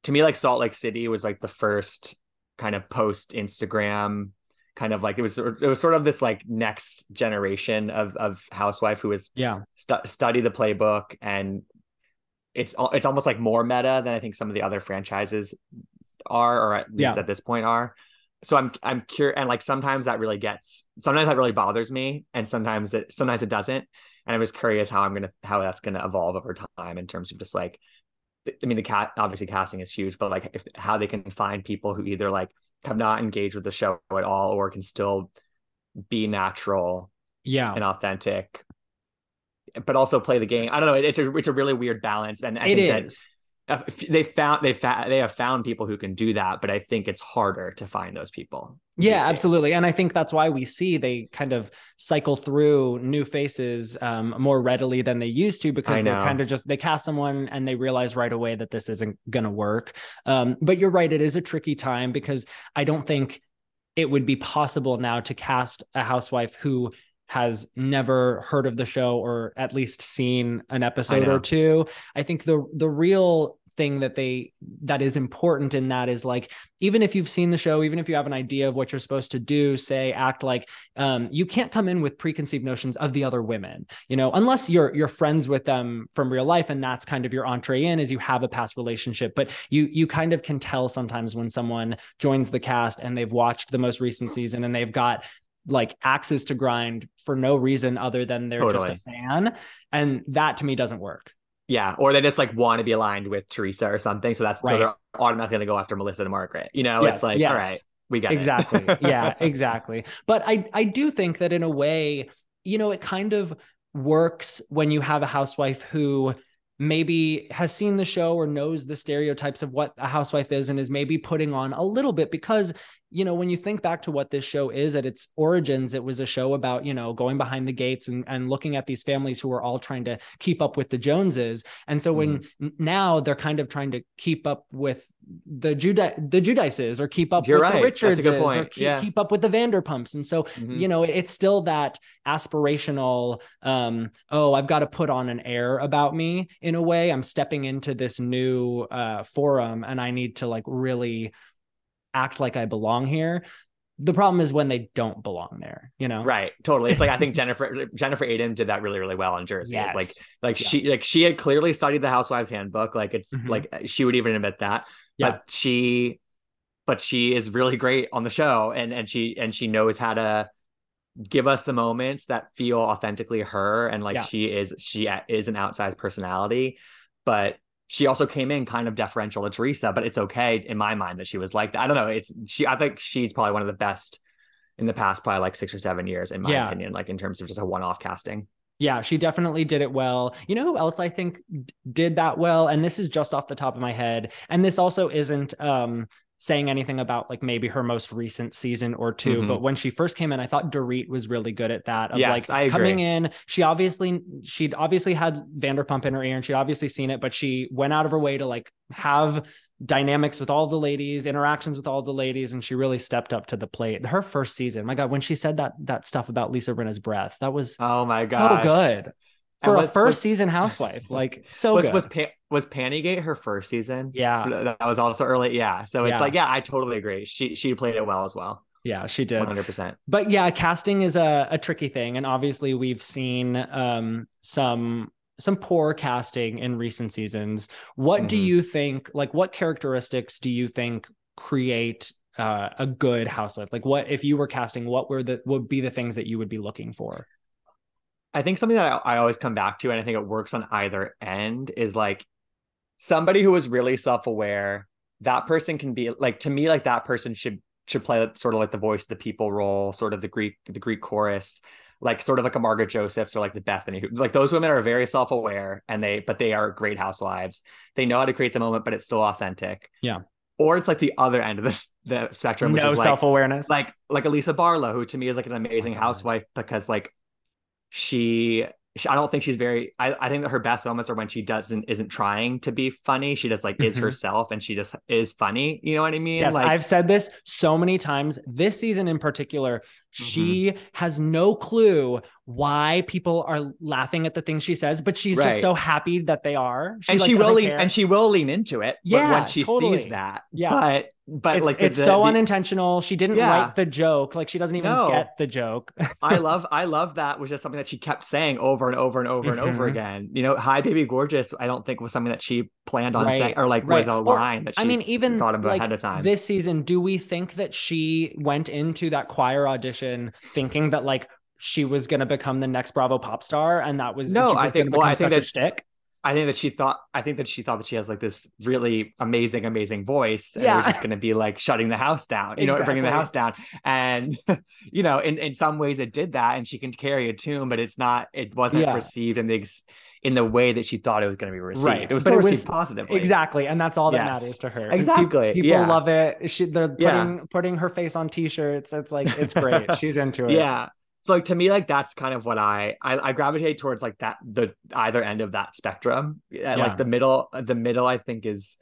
to me like Salt Lake City was like the first kind of post Instagram kind of like it was it was sort of this like next generation of of housewife who was Yeah, stu- study the playbook and it's it's almost like more meta than I think some of the other franchises are or at least Yeah. at this point are. So I'm I'm curious and like sometimes that really gets sometimes that really bothers me and sometimes it sometimes it doesn't and I was curious how I'm gonna how that's gonna evolve over time in terms of just like I mean the cat obviously casting is huge but like if how they can find people who either like have not engaged with the show at all or can still be natural yeah, and authentic but also play the game. I don't know. It's a it's a really weird balance, and I it think is. They found they fa- they have found people who can do that, but I think it's harder to find those people. Yeah, absolutely. And I think that's why we see they kind of cycle through new faces um, more readily than they used to because they're kind of just they cast someone and they realize right away that this isn't going to work. Um, but you're right, it is a tricky time because I don't think it would be possible now to cast a housewife who has never heard of the show or at least seen an episode or two. I think the the real thing that they that is important in that is like even if you've seen the show even if you have an idea of what you're supposed to do say act like um, you can't come in with preconceived notions of the other women you know unless you're you're friends with them from real life and that's kind of your entree in is you have a past relationship but you you kind of can tell sometimes when someone joins the cast and they've watched the most recent season and they've got like axes to grind for no reason other than they're just a fan and that to me doesn't work Yeah, or they just like want to be aligned with Teresa or something, so that's Right. so they're automatically gonna go after Melissa and Margaret. You know, Yes, it's like yes. all right, we got it. exactly yeah exactly but i i do think that in a way you know it kind of works when you have a housewife who maybe has seen the show or knows the stereotypes of what a housewife is and is maybe putting on a little bit because you know when you think back to what this show is at its origins it was a show about you know going behind the gates and, and looking at these families who are all trying to keep up with the joneses and so when Mm-hmm. now they're kind of trying to keep up with the Judy the Giudices or keep up You're with right. the Richardses or keep, Yeah. keep up with the Vanderpumps and so Mhm. you know it's still that aspirational um oh i've got to put on an air about me in a way i'm stepping into this new uh forum and i need to like really act like i belong here the problem is when they don't belong there you know Right, totally. It's like I think Jennifer Jennifer Aydin did that really really well on Jersey. It's like yes like she like she had clearly studied the Housewives Handbook. Like it's Mhm. like she would even admit that. Yeah. But she, but she is really great on the show, and and she and she knows how to give us the moments that feel authentically her, and like Yeah. she is she is an outsized personality, but. She also came in kind of deferential to Teresa, but it's okay in my mind that she was like that. I don't know. It's she. I think she's probably one of the best in the past, probably like six or seven years, in my Yeah. opinion. Like in terms of just a one-off casting. Yeah, she definitely did it well. You know who else I think did that well? And this is just off the top of my head. And this also isn't um saying anything about like maybe her most recent season or 2 mm-hmm. but when she first came in, I thought Dorit was really good at that. Of yes, like coming in, she obviously she'd obviously had Vanderpump in her ear and she'd obviously seen it, but she went out of her way to like have dynamics with all the ladies, interactions with all the ladies, and she really stepped up to the plate. Her first season, my God, when she said that that stuff about Lisa Rinna's breath, that was oh my god, so good for was, a first was, season housewife. Like so was good. was pa- was Pantygate her first season? Yeah, that was also early. Yeah, so it's yeah. like yeah, I totally agree. She she played it well as well. Yeah, she did. 100%. But yeah, casting is a, a tricky thing. And obviously, we've seen um, some some poor casting in recent seasons. What mm-hmm. do you think? Like, what characteristics do you think create uh, a good housewife? Like, what if you were casting? What were the would be the things that you would be looking for? I think something that I, I always come back to, and I think it works on either end, is like somebody who is really self aware. That person can be like to me, like that person should should play sort of like the voice of the people role, sort of the Greek the Greek chorus like sort of like a Margaret Josephs or like the Bethenny, like those women are very self aware and they, but they are great housewives. They know how to create the moment, but it's still authentic. Yeah. Or it's like the other end of this the spectrum, which no is like, self awareness, like like Elisa Barlow, who to me is like an amazing oh housewife because like she I don't think she's very. I, I think that her best moments are when she doesn't isn't trying to be funny. She just like is mm-hmm. herself and she just is funny. You know what I mean? Yes, like, I've said this so many times. This season in particular, mm-hmm. she has no clue why people are laughing at the things she says, but she's right. just so happy that they are. She, and like, she will lean, and she will lean into it. Yeah, when she totally. sees that. Yeah, but but it's, like it's the, so the, unintentional. She didn't yeah. write the joke. Like she doesn't even no. get the joke. I love I love that was just something that she kept saying over and over and over mm-hmm. and over mm-hmm. again. You know, "Hi, baby, gorgeous." I don't think was something that she planned on right. saying or like right. was a line or, that she. I mean, even thought of like, ahead of time. This season, do we think that she went into that choir audition thinking that like she was going to become the next Bravo pop star, and that was no. I think well, I think that shtick. I think that she thought I think that she thought that she has like this really amazing, amazing voice. And yeah. was just gonna be like shutting the house down, you exactly. know, bringing the house down. And you know, in, in some ways it did that and she can carry a tune, but it's not, it wasn't yeah. received in the in the way that she thought it was going to be received. Right. It was still received positively. Exactly. And that's all that yes. matters to her. Exactly. People, people yeah. love it. She, they're putting, putting her face on t-shirts. It's like, it's great. She's into it. Yeah so like to me like that's kind of what I, I I, gravitate towards like that the either end of that spectrum yeah. like the middle the middle I think is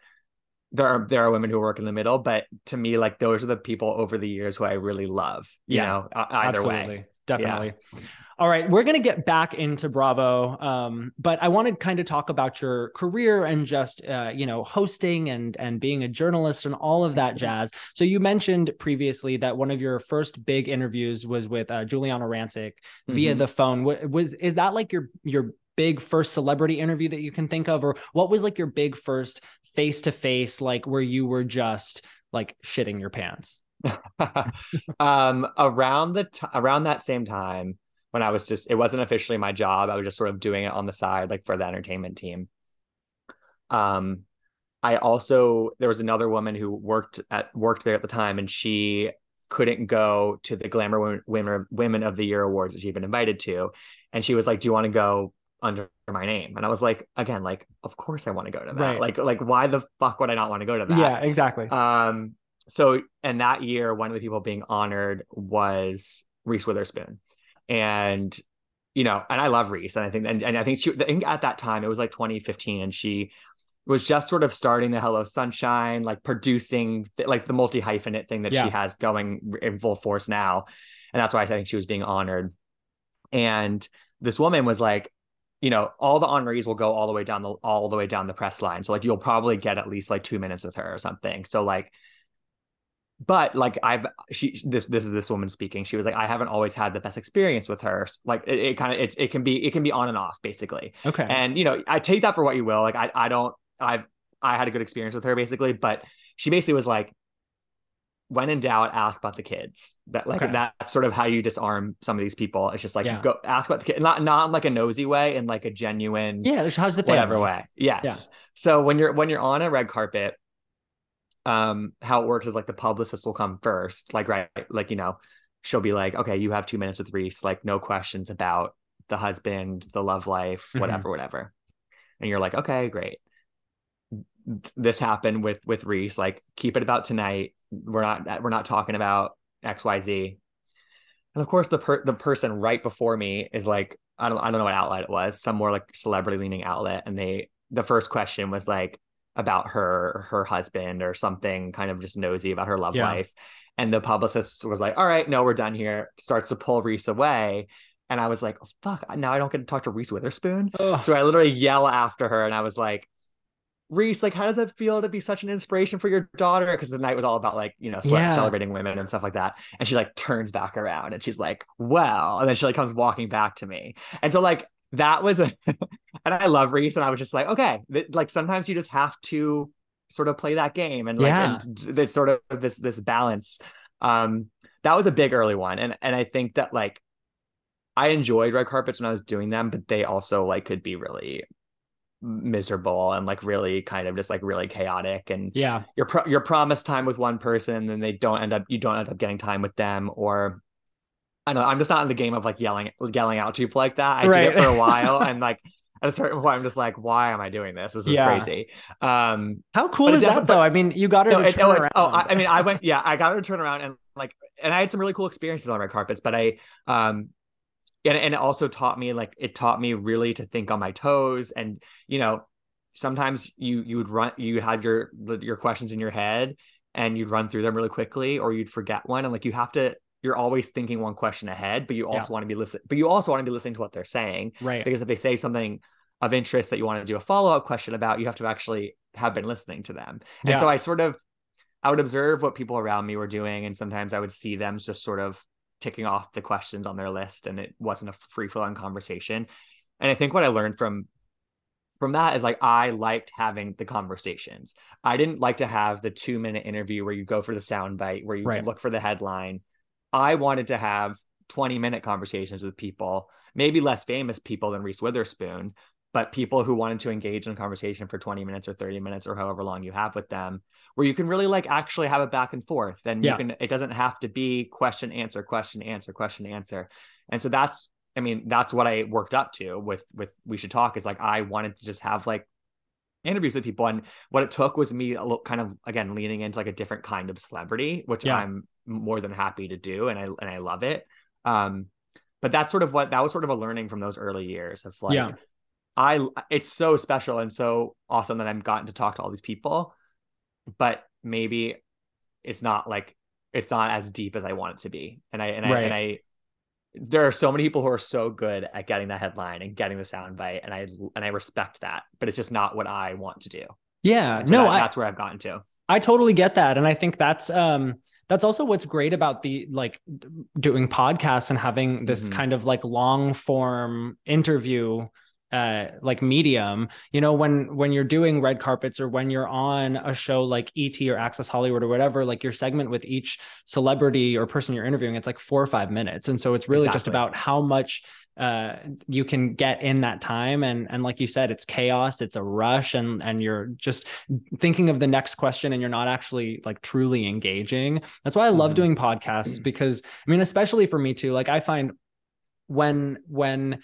there are there are women who work in the middle but to me like those are the people over the years who I really love you yeah, know either absolutely. way definitely yeah. All right, we're going to get back into Bravo, um, but I want to kind of talk about your career and just uh, you know hosting and and being a journalist and all of that jazz. So you mentioned previously that one of your first big interviews was with uh, Giuliana Rancic mm-hmm. via the phone. Was is that like your your big first celebrity interview that you can think of, or what was like your big first face to face like where you were just like shitting your pants? um, around the t- around that same time when I was just it wasn't officially my job. I was just sort of doing it on the side, like for the entertainment team. Um, I also there was another woman who worked at worked there at the time, and she couldn't go to the Glamour Women Women of the Year awards that she'd been invited to, and she was like, "Do you want to go under my name?" And I was like, again, like, of course I want to go to that. Right. Like, like why the fuck would I not want to go to that? Yeah, exactly. Um, so and that year, one of the people being honored was Reese Witherspoon and you know, and I love Reese, and I think, and, and I think she, at that time, it was like 2015, and she was just sort of starting the Hello Sunshine, like producing th- like the multi hyphenate thing that yeah. she has going in full force now, and that's why I think she was being honored. And this woman was like, you know, all the honorees will go all the way down the all the way down the press line, so like you'll probably get at least like two minutes with her or something. So like but like I've she this this is this woman speaking. She was like, I haven't always had the best experience with her. Like it, it kind of it's it can be it can be on and off basically. Okay. And you know, I take that for what you will. Like I I don't I've I had a good experience with her basically, but she basically was like, when in doubt, ask about the kids. That like okay. that's sort of how you disarm some of these people. It's just like yeah. go ask about the kid, not not like a nosy way, in like a genuine yeah. How's the family? whatever way? Yes. Yeah. So when you're when you're on a red carpet, um how it works is like the publicist will come first like right like you know she'll be like okay you have two minutes with reese like no questions about the husband the love life whatever mm-hmm. whatever and you're like okay great this happened with with Reese. Like, keep it about tonight. We're not we're not talking about X Y Z. And of course, the per- the person right before me is like, I don't I don't know what outlet it was, some more like celebrity leaning outlet, and they the first question was like about her her husband or something, kind of just nosy about her love Yeah. life. And the publicist was like, "All right, no, we're done here." Starts to pull Reese away, and I was like, oh, "Fuck!" Now I don't get to talk to Reese Witherspoon. Ugh. So I literally yell after her, and I was like, Reese, like, how does it feel to be such an inspiration for your daughter? Because the night was all about like, you know, Yeah. celebrating women and stuff like that. And she like turns back around and she's like, well, and then she like comes walking back to me. And so like that was a, and I love Reese, and I was just like, okay, th- like sometimes you just have to sort of play that game and like, Yeah. and there's sort of this this balance. Um, that was a big early one, and and I think that like I enjoyed red carpets when I was doing them, but they also like could be really miserable and like really kind of just like really chaotic and Yeah. you're pro- you're promised time with one person and then they don't end up you don't end up getting time with them or I know I'm just not in the game of like yelling yelling out to people like that I Right. did it for a while and like at a certain point I'm just like why am I doing this this is Yeah. crazy um How cool is that though? I mean, you got her no, to it- turn oh, around. oh, I, I mean, I went, yeah, I got her to turn around and like, and I had some really cool experiences on red carpets, but I, um, and, and it also taught me like it taught me really to think on my toes and you know sometimes you you would run you had your your questions in your head and you'd run through them really quickly or you'd forget one and like you have to you're always thinking one question ahead but you also Yeah. want to be listening but you also want to be listening to what they're saying right. because if they say something of interest that you want to do a follow-up question about you have to actually have been listening to them and Yeah. so i sort of i would observe what people around me were doing and sometimes i would see them just sort of ticking off the questions on their list and it wasn't a free-flowing conversation and i think what i learned from from that is like i liked having the conversations i didn't like to have the two minute interview where you go for the soundbite, where you Right. look for the headline i wanted to have 20 minute conversations with people maybe less famous people than reese witherspoon but people who wanted to engage in a conversation for 20 minutes or 30 minutes or however long you have with them where you can really like actually have it back and forth and Yeah. you can it doesn't have to be question answer question answer question answer and so that's i mean that's what i worked up to with with we should talk is like i wanted to just have like interviews with people and what it took was me a little kind of again leaning into like a different kind of celebrity which Yeah. i'm more than happy to do and i and i love it um but that's sort of what that was sort of a learning from those early years of like Yeah. I it's so special and so awesome that I've gotten to talk to all these people, but maybe it's not like it's not as deep as I want it to be. And I and I Right. and I there are so many people who are so good at getting the headline and getting the soundbite, and I and I respect that, but it's just not what I want to do. Yeah. No, I, that's where I've gotten to. I totally get that. And I think that's um that's also what's great about the like doing podcasts and having this Mhm. kind of like long form interview uh like medium you know when when you're doing red carpets or when you're on a show like et or access hollywood or whatever like your segment with each celebrity or person you're interviewing it's like four or five minutes and so it's really just about how much uh you can get in that time and and like you said it's chaos it's a rush and and you're just thinking of the next question and you're not actually like truly engaging. That's why I love Mhm. doing podcasts because I mean, especially for me too, like I find when when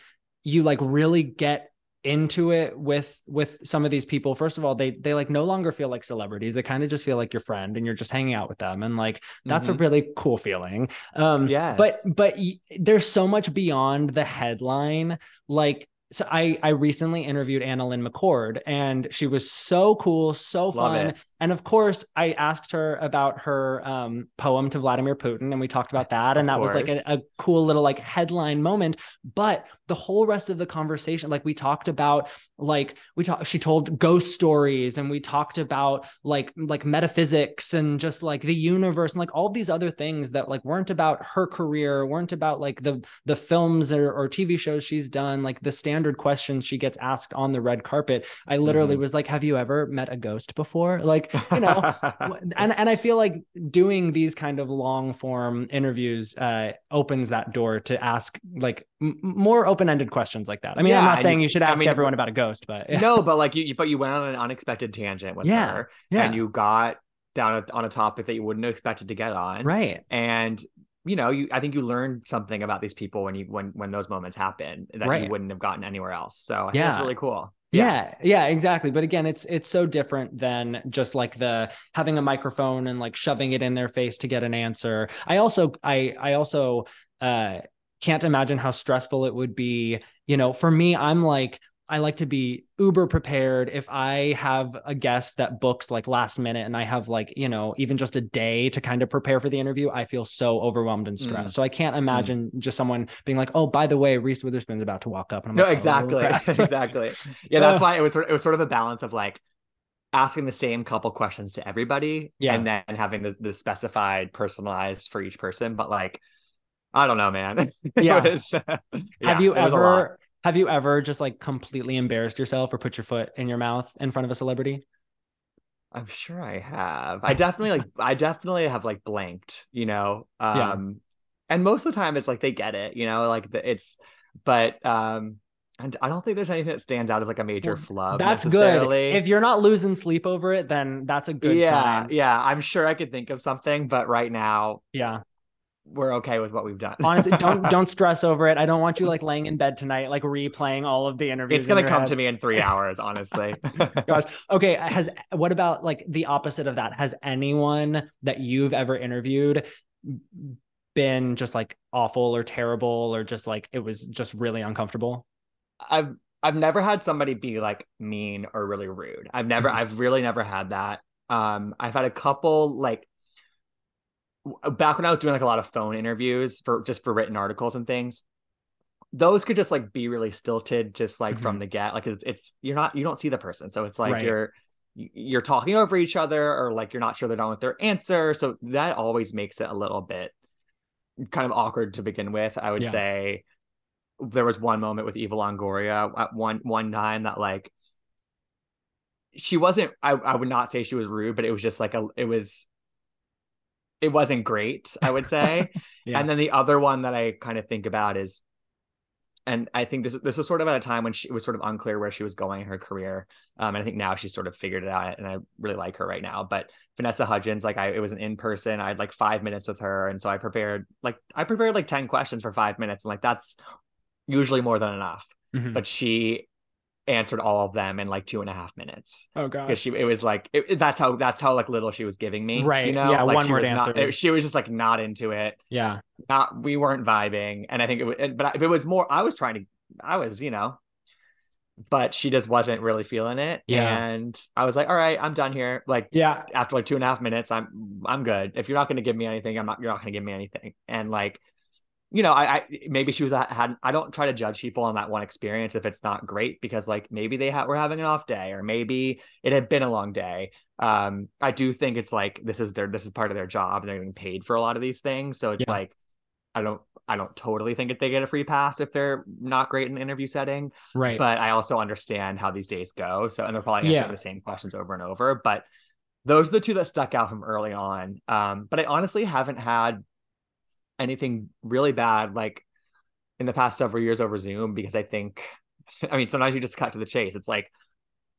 you like really get into it with with some of these people first of all they they like no longer feel like celebrities they kind of just feel like your friend and you're just hanging out with them and like that's a Mhm. really cool feeling um Yes. but but y- there's so much beyond the headline like so I I recently interviewed AnnaLynne McCord and she was so cool, so fun. And of course, I asked her about her um, poem to Vladimir Putin, and we talked about that. And Of that was like a, a cool little like headline moment. But the whole rest of the conversation, like we talked about, like we talked, she told ghost stories, and we talked about like like metaphysics and just like the universe and like all these other things that like weren't about her career, weren't about like the the films or, or TV shows she's done, like the standard questions she gets asked on the red carpet. I literally Mhm. was like, "Have you ever met a ghost before?" Like you know and and I feel like doing these kind of long form interviews uh, opens that door to ask like m- more open ended questions like that. I mean, I'm not saying you- you, should I ask mean, everyone about a ghost, but no, but like you, but you went on an unexpected tangent with Yeah, her, yeah, and you got down on a topic that you wouldn't have expected to get on, right, and you know you i think you learn something about these people when you when when those moments happen that Right. you wouldn't have gotten anywhere else so I think that's really cool Yeah. yeah, exactly. But again, it's it's so different than just like the having a microphone and like shoving it in their face to get an answer. I also I I also uh can't imagine how stressful it would be. You know, for me, I'm like I like to be uber prepared. If I have a guest that books like last minute and I have like, you know, even just a day to kind of prepare for the interview, I feel so overwhelmed and stressed. Mm. So I can't mm. imagine mm. just someone being like, oh, by the way, Reese Witherspoon's about to walk up. And I'm no, like, exactly. Oh, exactly. Yeah, that's why it was, it was sort of a balance of like, asking the same couple questions to everybody yeah. and then having the, the specified personalized for each person but like i don't know man yeah. Was, yeah have you ever have you ever just like completely embarrassed yourself or put your foot in your mouth in front of a celebrity? I'm sure I have. I definitely like I definitely have like blanked, you know. Um yeah. and most of the time it's like they get it, you know, like the, it's but um and I don't think there's anything that stands out as like a major well, flub. That's good. If you're not losing sleep over it, then that's a good yeah, sign. Yeah, I'm sure I could think of something, but right now, yeah, we're okay with what we've done. Honestly, don't don't stress over it. I don't want you like laying in bed tonight, like replaying all of the interviews. It's gonna come head. to me in three hours, honestly. Gosh. Okay. Has what about like the opposite of that? Has anyone that you've ever interviewed been just like awful or terrible or just like it was just really uncomfortable? I've I've never had somebody be like mean or really rude. I've never mm-hmm. I've really never had that. Um I've had a couple like back when I was doing like a lot of phone interviews for just for written articles and things, those could just like be really stilted, just like mm-hmm. from the get. Like it's, it's you're not you don't see the person, so it's like right. you're you're talking over each other, or like you're not sure they're done with their answer. So that always makes it a little bit kind of awkward to begin with. I would yeah. say there was one moment with Eva Longoria at one one time that like she wasn't I, I would not say she was rude, but it was just like a it was it wasn't great, I would say. yeah. And then the other one that I kind of think about is, and I think this this was sort of at a time when she was sort of unclear where she was going in her career. Um, and I think now she's sort of figured it out, and I really like her right now. But Vanessa Hudgens, like I, it was an in person. I had like five minutes with her, and so I prepared like I prepared like ten questions for five minutes, and like that's usually more than enough. Mm-hmm. But she answered all of them in like two and a half minutes. Oh god, because she it was like it, that's how that's how like little she was giving me. Right. You know. Yeah. Like, one word answer. Not, she was just like not into it. Yeah. Not we weren't vibing, and I think it was. But it was more. I was trying to. I was you know. But she just wasn't really feeling it. Yeah. And I was like, all right, I'm done here. Like, yeah. After like two and a half minutes, I'm I'm good. If you're not gonna give me anything, I'm not you're not gonna give me anything. And like you know, I, I maybe she was had. I don't try to judge people on that one experience if it's not great because like maybe they ha- were having an off day or maybe it had been a long day. Um, I do think it's like this is their this is part of their job and they're getting paid for a lot of these things. So it's yeah. like I don't I don't totally think that they get a free pass if they're not great in the interview setting. Right. But I also understand how these days go. So and they're probably answering yeah. the same questions over and over. But those are the two that stuck out from early on. Um, but I honestly haven't had anything really bad like in the past several years over Zoom because I think, I mean, sometimes you just cut to the chase. It's like,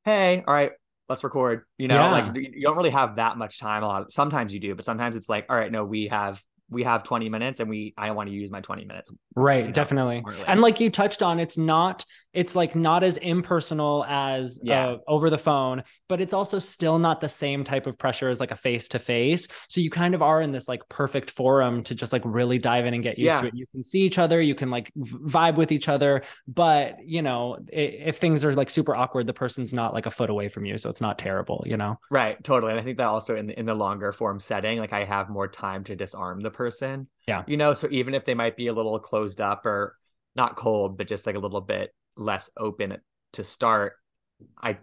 hey, all right, let's record. You know, yeah. like you don't really have that much time. A lot. Of, sometimes you do, but sometimes it's like, all right, no, we have we have 20 minutes and we I want to use my 20 minutes. Right, you know, definitely. And like you touched on, it's not it's like not as impersonal as yeah. Uh, over the phone, but it's also still not the same type of pressure as like a face to face. So you kind of are in this like perfect forum to just like really dive in and get used yeah. to it. You can see each other, you can like vibe with each other, but you know, if things are like super awkward, the person's not like a foot away from you, so it's not terrible, you know. Right, totally. And I think that also in the, in the longer form setting, like I have more time to disarm the person. Yeah. You know, so even if they might be a little closed up or not cold, but just like a little bit less open to start, I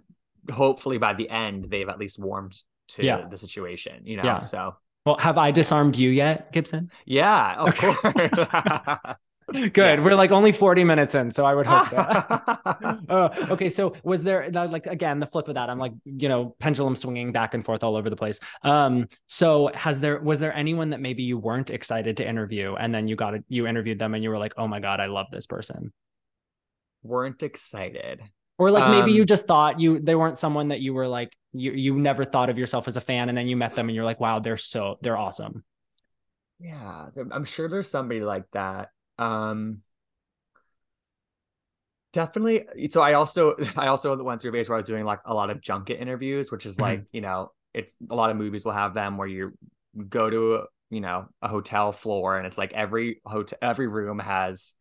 hopefully by the end they've at least warmed to yeah. the situation, you know. Yeah. So well, have I disarmed you yet, Gibson? Yeah, of course. Good. We're like only 40 minutes in, so I would hope so. uh, okay. So was there like again the flip of that? I'm like, you know, pendulum swinging back and forth all over the place. Um, so has there was there anyone that maybe you weren't excited to interview and then you got it, you interviewed them and you were like, oh my God, I love this person? Weren't excited. Or like maybe um, you just thought you they weren't someone that you were like you you never thought of yourself as a fan and then you met them and you're like, wow, they're so they're awesome. Yeah, I'm sure there's somebody like that um definitely so i also i also went through a phase where i was doing like a lot of junket interviews which is like you know it's a lot of movies will have them where you go to you know a hotel floor and it's like every hotel every room has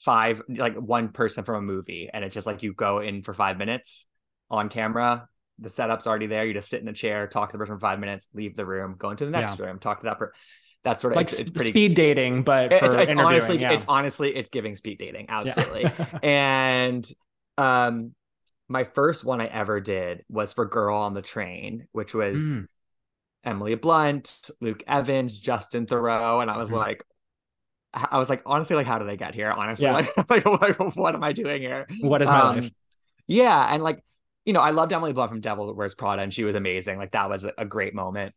five like one person from a movie and it's just like you go in for five minutes on camera the setup's already there you just sit in a chair talk to the person for five minutes leave the room go into the next Yeah. room talk to that person that's sort of like it's, it's pretty speed dating, but for it's, it's honestly yeah. it's honestly it's giving speed dating Yeah. absolutely and um my first one i ever did was for girl on the train which was Mm. emily blunt luke evans justin theroux and i was Mhm. like i was like honestly like how did i get here honestly Yeah. like, like, like, what am i doing here what is my Um, life? yeah and like you know i loved emily blunt from devil wears prada and she was amazing like that was a great moment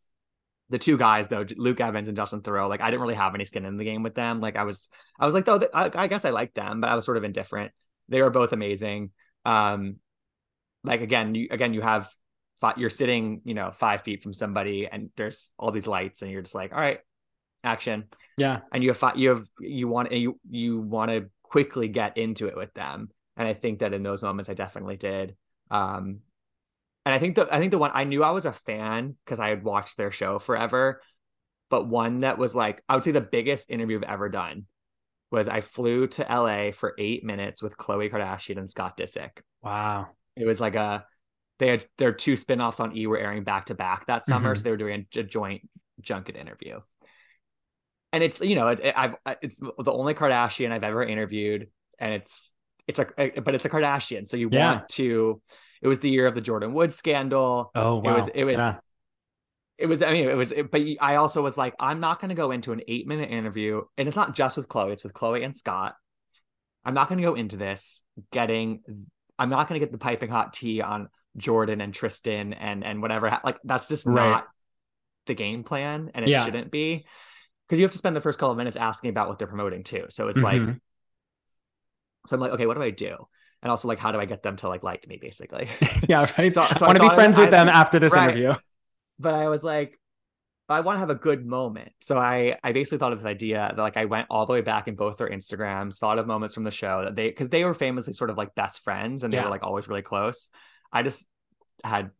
the two guys though luke evans and justin theroux like i didn't really have any skin in the game with them. Like i was i was like though I, I guess i liked them but i was sort of indifferent. They were both amazing. Um like again you again you have fi- you're sitting you know five feet from somebody and there's all these lights and you're just like all right action. Yeah. and you have fi- you have you want you you want to quickly get into it with them. And i think that in those moments i definitely did. Um and i think the i think the one i knew i was a fan because i had watched their show forever but one that was like i would say the biggest interview i've ever done was i flew to la for eight minutes with Khloe kardashian and scott disick Wow. it was like a they had their two spin-offs on e were airing back to back that summer Mhm. so they were doing a, a joint junket interview and it's you know it, it, i've it's the only kardashian i've ever interviewed and it's it's a but it's a kardashian so you Yeah. want to it was the year of the jordyn woods scandal Oh wow. it was it was Yeah. it was i mean it was it, but i also was like i'm not going to go into an eight minute interview and it's not just with khloe it's with khloe and scott i'm not going to go into this getting i'm not going to get the piping hot tea on jordyn and tristan and and whatever like that's just Right. not the game plan and it Yeah. shouldn't be because you have to spend the first couple of minutes asking about what they're promoting too so it's like Mhm. so i'm like okay what do i do and also like how do i get them to like like me basically yeah, right. So- so I I want to be friends I- with them after this Right. interview. but I was like, I want to have a good moment. So I I basically thought of this idea that like I went all the way back in both their Instagrams, thought of moments from the show that they because they were famously sort of like best friends and they Yeah. were like always really close. I just had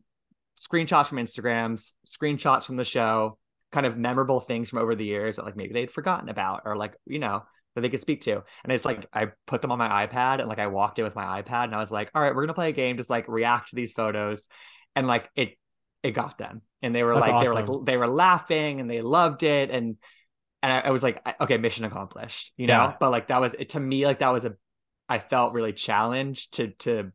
screenshots from Instagrams, screenshots from the show, kind of memorable things from over the years that like maybe they'd forgotten about or like, you know, that they could speak to. And it's like I put them on my iPad and like I walked in with my iPad and I was like, all right, we're gonna play a game, just like react to these photos. And like it it got them. And they were That's like they were like they were laughing and they loved it. And and I, I was like, okay, mission accomplished, you know? Yeah. But like that was it to me, like that was a I felt really challenged to to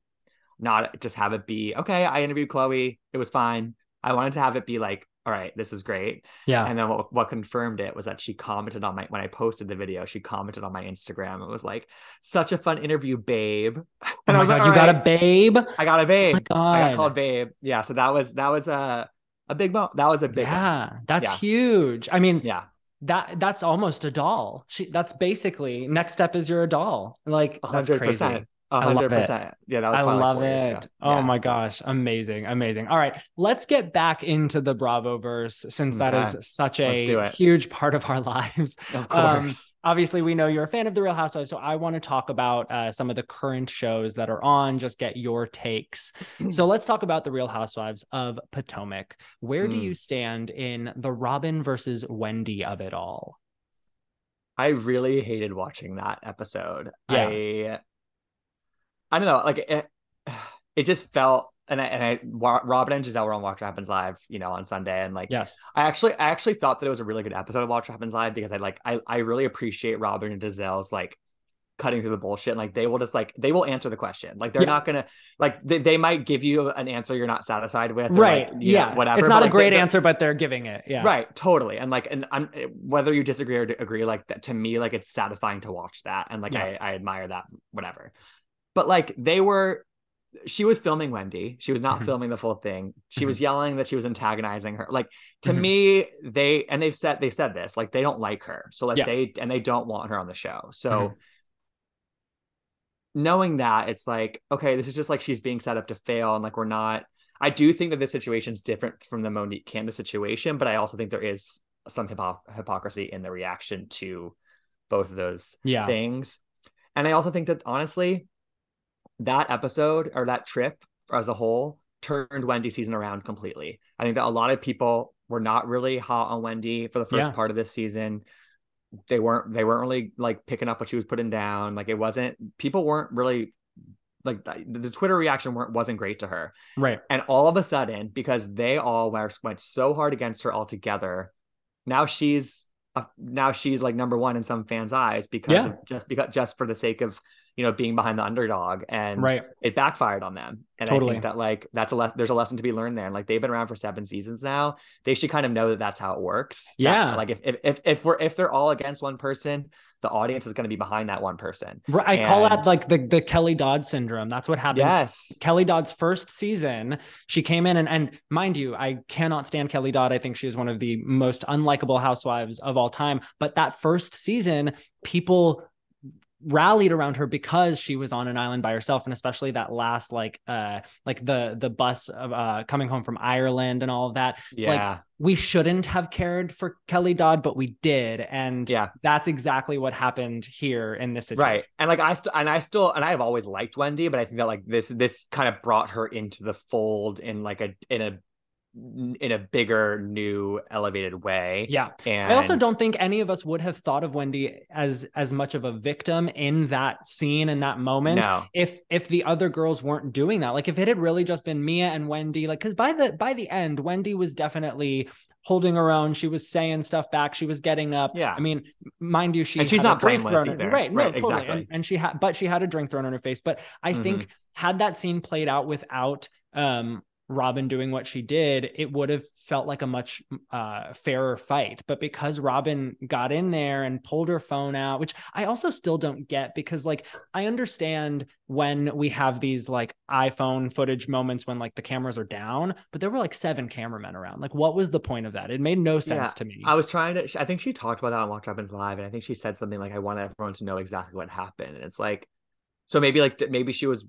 not just have it be okay. I interviewed Khloe. It was fine. I wanted to have it be like, all right, this is great. Yeah. And then what, what confirmed it was that she commented on my when I posted the video. She commented on my Instagram. It was like, such a fun interview, babe. oh And my I was god, like, you "All got a babe. I got a Oh babe. god. I got called babe. Yeah. So that was that was a a big mo. That was a big one. yeah, that's Yeah. huge. I mean, Yeah. that that's almost a doll. She that's basically next step is you're a doll. Like that's hundred crazy. Percent. A I love hundred it. percent. Yeah. That was I like love ago. it. Oh Yeah. my gosh. Amazing. Amazing. All right. Let's get back into the Bravo verse since that Okay. is such a huge part of our lives. Of Um, course. Obviously, we know you're a fan of The Real Housewives. So I want to talk about uh, some of the current shows that are on, just get your takes. So let's talk about The Real Housewives of Potomac. Where do Mm. you stand in the Robin versus Wendy of it all? I really hated watching that episode. Yeah. I I don't know, like it, it just felt and I and I Robin and Gizelle were on Watch What Happens Live, you know, on Sunday, and like Yes. I actually I actually thought that it was a really good episode of Watch What Happens Live because I like I I really appreciate Robin and Gizelle's like cutting through the bullshit and like they will just like they will answer the question like they're Yeah. not gonna like they, they might give you an answer you're not satisfied with Right. like, you know, yeah. whatever It's but, not a like, great they- answer, but they're giving it. Yeah. Right, totally. And like, and I'm whether you disagree or agree, like that to me, like it's satisfying to watch that, and like Yeah. I, I admire that, whatever. But like they were, she was filming Wendy. She was not Mhm. filming the full thing. She was yelling that she was antagonizing her. Like to Mhm. me, they and they've said they said this, like they don't like her, so like Yeah. they and they don't want her on the show. So. Knowing that, it's like okay, this is just like she's being set up to fail, and like we're not. I do think that this situation is different from the Monique Candace situation, but I also think there is some hypo- hypocrisy in the reaction to both of those Yeah. things. And I also think that honestly, that episode or that trip as a whole turned Wendy season around completely. I think that a lot of people were not really hot on Wendy for the first Yeah. part of this season. They weren't they weren't really like picking up what she was putting down. Like it wasn't people weren't really like the, the Twitter reaction weren't wasn't great to her. Right. And all of a sudden, because they all went, went so hard against her all together, now she's uh, now she's like number one in some fans' eyes because Yeah. of, just because just for the sake of you know being behind the underdog, and Right. it backfired on them. And I think that like that's a le- there's a lesson to be learned there. And like they've been around for seven seasons now, they should kind of know that that's how it works. That, Yeah. like if if if, if we're if they're all against one person, the audience is going to be behind that one person. Right. I call that like the the Kelly Dodd syndrome. That's what happened. Yes. Kelly Dodd's first season, she came in and and mind you, I cannot stand Kelly Dodd. I think she is one of the most unlikable housewives of all time. But that first season, people rallied around her because she was on an island by herself and especially that last like uh like the the bus of uh coming home from Ireland and all of that Yeah. we shouldn't have cared for Kelly Dodd but we did and yeah. that's exactly what happened here in this situation Right. And like I still and I still and I've always liked Wendy, but I think that like this this kind of brought her into the fold in like a in a in a bigger new elevated way. yeah And I also don't think any of us would have thought of Wendy as as much of a victim in that scene in that moment. no. If if the other girls weren't doing that, like if it had really just been Mia and Wendy, like because by the by the end, Wendy was definitely holding her own. She was saying stuff back. She was getting up. Yeah. I mean, mind you, she And she's not blameless thrown either. Right. No, Right, totally. exactly. And, and she had, but she had a drink thrown in her face. But I Mhm. think had that scene played out without um Robyn doing what she did, it would have felt like a much uh, fairer fight. But because Robyn got in there and pulled her phone out, which I also still don't get because, like, I understand when we have these like iPhone footage moments when like the cameras are down, but there were like seven cameramen around. Like, what was the point of that? It made no sense Yeah, to me. I was trying to I think she talked about that on Watch Happens Live and I think she said something like I want everyone to know exactly what happened. And it's like so maybe like maybe she was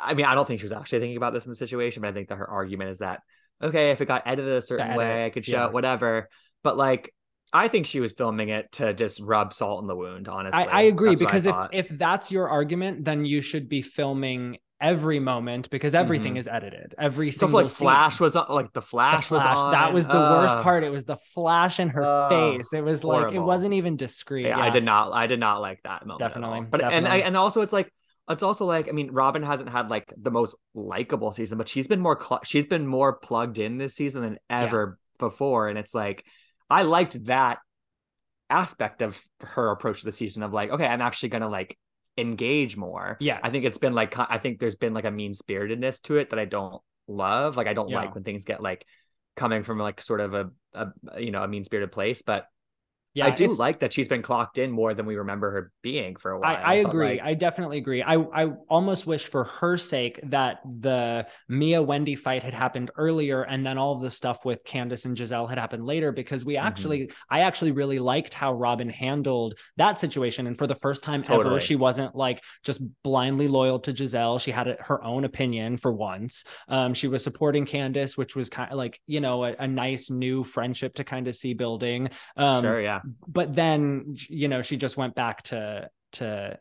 I mean, I don't think she was actually thinking about this in the situation, but I think that her argument is that okay, if it got edited a certain edit, way, I could show yeah. it, whatever. But like, I think she was filming it to just rub salt in the wound. Honestly, I, I agree That's what I because if if that's your argument, then you should be filming every moment because everything Mhm. is edited. Every also single like scene. Flash was on, like the The Flash, was flash. on. That was the worst part. It was the flash in her Ugh, face. It was like it wasn't even discreet. Yeah, I did not. I did not like that moment. Definitely. But and I, and also it's like it's also like I mean, Robyn hasn't had like the most likable season, but she's been more cl- she's been more plugged in this season than ever before, and it's like I liked that aspect of her approach to the season of like, okay, I'm actually gonna like engage more. Yeah, I think it's been like I think there's been like a mean spiritedness to it that I don't love. Like I don't Yeah. like when things get like coming from like sort of a, a you know a mean spirited place, but Yeah, I do like that she's been clocked in more than we remember her being for a while. I, I agree. like- I definitely agree. I, I almost wish for her sake that the Mia Wendy fight had happened earlier and then all the stuff with Candiace and Gizelle had happened later because we Mhm. actually, I actually really liked how Robyn handled that situation. And for the first time ever, she wasn't like just blindly loyal to Gizelle. She had a, her own opinion for once. Um, she was supporting Candiace, which was kind of like, you know, a, a nice new friendship to kind of see building. Um, sure, yeah. But then you know she just went back to to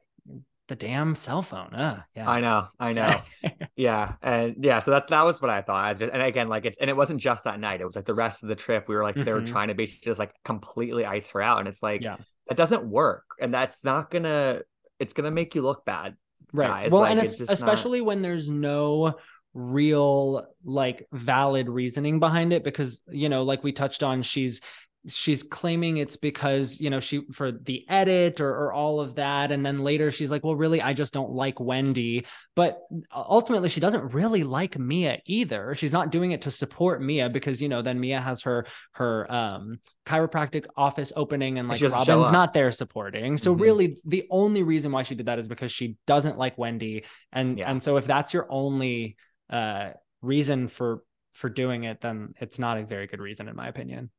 the damn cell phone Ugh, yeah I know, I know. yeah. And yeah, so that that was what I thought. I just, and again, like it's and it wasn't just that night. It was like the rest of the trip. We were like they were Mhm. trying to basically just like completely ice her out. And it's like Yeah. that doesn't work. And that's not gonna it's gonna make you look bad. right guys, well like, and es- just not- especially when there's no real like valid reasoning behind it because you know like we touched on she's she's claiming it's because you know she for the edit or, or all of that. And then later she's like well really i just don't like wendy. But ultimately she doesn't really like mia either. She's not doing it to support mia because you know then mia has her her um chiropractic office opening and like robyn's not there supporting. So Mhm. really the only reason why she did that is because she doesn't like wendy. And Yeah. and so if that's your only uh reason for for doing it then it's not a very good reason in my opinion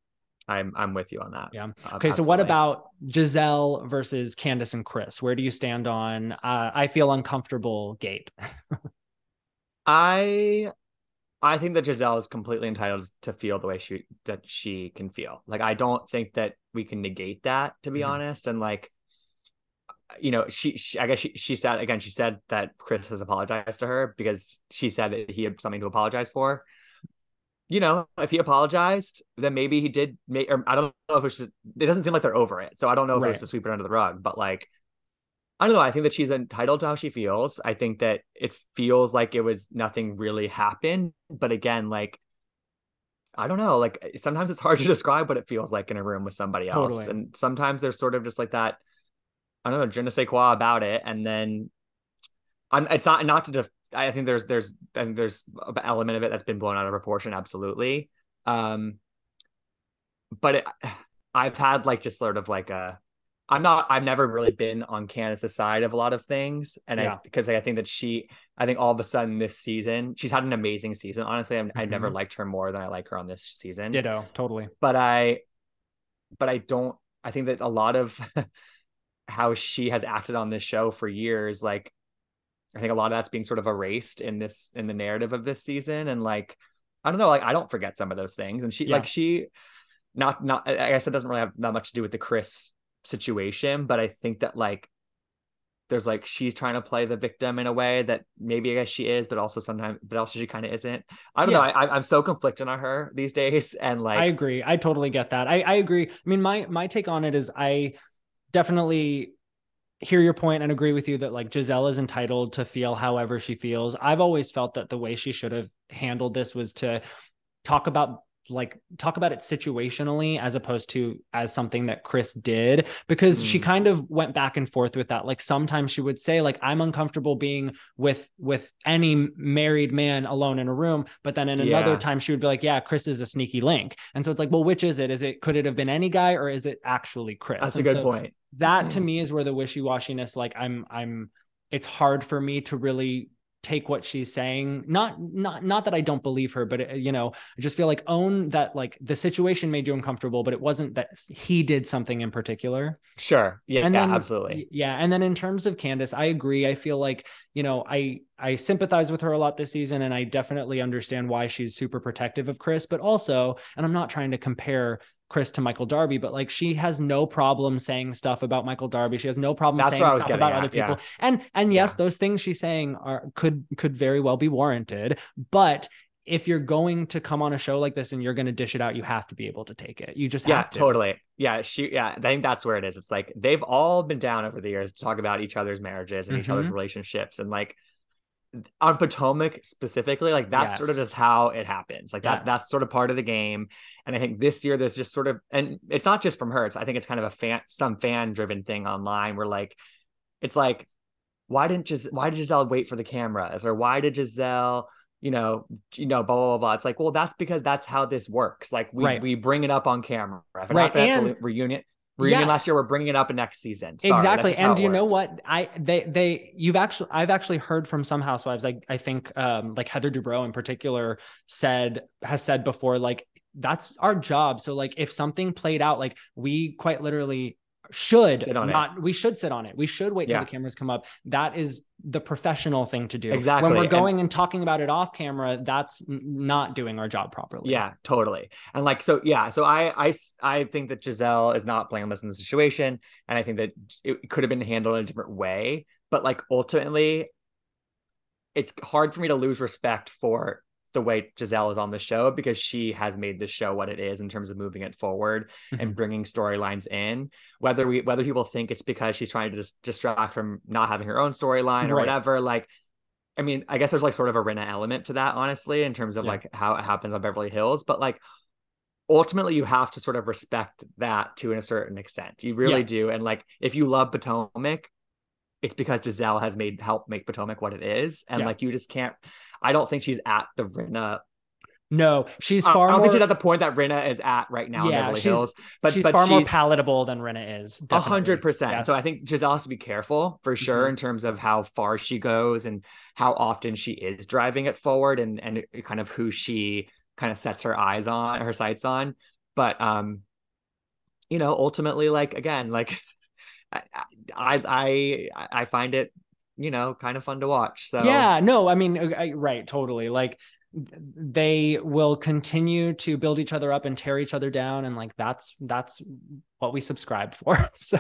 I'm I'm with you on that. Yeah. Uh, okay so what about gizelle versus candiace and chris where do you stand on uh, i feel uncomfortable gate I I think that Gizelle is completely entitled to feel the way she that she can feel. Like I don't think that we can negate that to be Mhm. honest and like you know, she, she, I guess she, she said again, she said that Chris has apologized to her because she said that he had something to apologize for. You know, if he apologized, then maybe he did. Make, or I don't know if it's just. It doesn't seem like they're over it, so I don't know if Right. it's to sweep it under the rug. But like, I don't know. I think that she's entitled to how she feels. I think that it feels like it was nothing really happened. But again, like, I don't know. Like eh, sometimes it's hard to describe what it feels like in a room with somebody else, Totally. and sometimes there's sort of just like that. I don't know, je ne sais quoi about it, and then I'm. It's not not to. Def- I think there's there's and there's an element of it that's been blown out of proportion. Absolutely. Um, but it, I've had like just sort of like a. I'm not. I've never really been on Candiace's side of a lot of things, and Yeah. I because I think that she. I think all of a sudden this season she's had an amazing season. Honestly, I've, I've never liked her more than I like her on this season Ditto, totally. but I but I don't I think that a lot of how she has acted on this show for years like I think a lot of that's being sort of erased in this in the narrative of this season and like I don't know like I don't forget some of those things and she Yeah. like she not not I guess it doesn't really have that much to do with the Chris situation but I think that like there's like she's trying to play the victim in a way that maybe I guess she is, but also sometimes, but also she kind of isn't. I don't know. Yeah. I, I'm so conflicted on her these days, and like I agree. I totally get that. I, I agree. I mean, my my take on it is I definitely hear your point and agree with you that like Gizelle is entitled to feel however she feels. I've always felt that the way she should have handled this was to talk about like talk about it situationally as opposed to as something that Chris did because she Mm. kind of went back and forth with that like sometimes she would say like I'm uncomfortable being with with any married man alone in a room but then in another Yeah. time she would be like yeah Chris is a sneaky link and so it's like well which is it is it could it have been any guy or is it actually Chris that's a good so point. that to me is where the wishy-washiness like i'm i'm it's hard for me to really take what she's saying not not not that i don't believe her but you know i just feel like own that like the situation made you uncomfortable but it wasn't that he did something in particular Sure. Yeah, and then absolutely. yeah and then in terms of candiace i agree i feel like you know i i sympathize with her a lot this season and i definitely understand why she's super protective of chris but also and i'm not trying to compare chris to michael darby but like she has no problem saying stuff about michael darby she has no problem That's saying what I was stuff about at, other people yeah. and and yes Yeah. those things she's saying are could could very well be warranted but if you're going to come on a show like this and you're going to dish it out you have to be able to take it you just Yeah, have to totally. Yeah, she. Yeah, I think that's where it is. It's like they've all been down over the years to talk about each other's marriages and each other's Mhm. relationships, and like on Potomac specifically, like that's sort of Yes. just how it happens. Like that. Yes. That's sort of part of the game. And I think this year there's just sort of, and it's not just from her. It's I think it's kind of a fan, some fan driven thing online where like, it's like, why didn't Gis- why did Gizelle wait for the cameras or why did Gizelle you know you know blah blah blah, it's like well that's because that's how this works like we Right. we bring it up on camera if Right, happened at the and- reunion reunion Yeah. last year we're bringing it up in next season. Sorry, exactly. and it you know what? I they they you've actually i've actually heard from some housewives like i think um like heather dubrow in particular said has said before like that's our job. So like if something played out like we quite literally should Sit on it. not we should sit on it. We should wait till the cameras come up. That is the professional thing to do. Exactly, when we're going and talking about it off camera that's not doing our job properly. Yeah, totally. And like so yeah, so I I I think that Gizelle is not blameless in the situation and I think that it could have been handled in a different way, but like ultimately it's hard for me to lose respect for the way Gizelle is on the show because she has made the show what it is in terms of moving it forward and Mhm. bringing storylines in whether we whether people think it's because she's trying to just distract from not having her own storyline or Right. whatever like I mean, I guess there's like sort of a Rinna element to that, honestly, in terms of Yeah. like how it happens on Beverly Hills. But like ultimately, you have to sort of respect that to a certain extent. You really Yeah. do. And like if you love Potomac, it's because Gizelle has made help make Potomac what it is. And Yeah. like you just can't. I don't think she's at the Rinna. no she's I- far I don't more think she's at the point that Rinna is at right now Yeah, in Beverly she's- Hills. But she's but far more palatable than Rinna is a hundred percent. So I think Gizelle has to be careful for sure Mhm. in terms of how far she goes and how often she is driving it forward and and kind of who she kind of sets her eyes on, her sights on. But um, you know, ultimately, like again, like I I I, I find it, you know, kind of fun to watch. So Yeah, no, I mean, uh, I, right, totally. Like they will continue to build each other up and tear each other down and like that's that's what we subscribe for so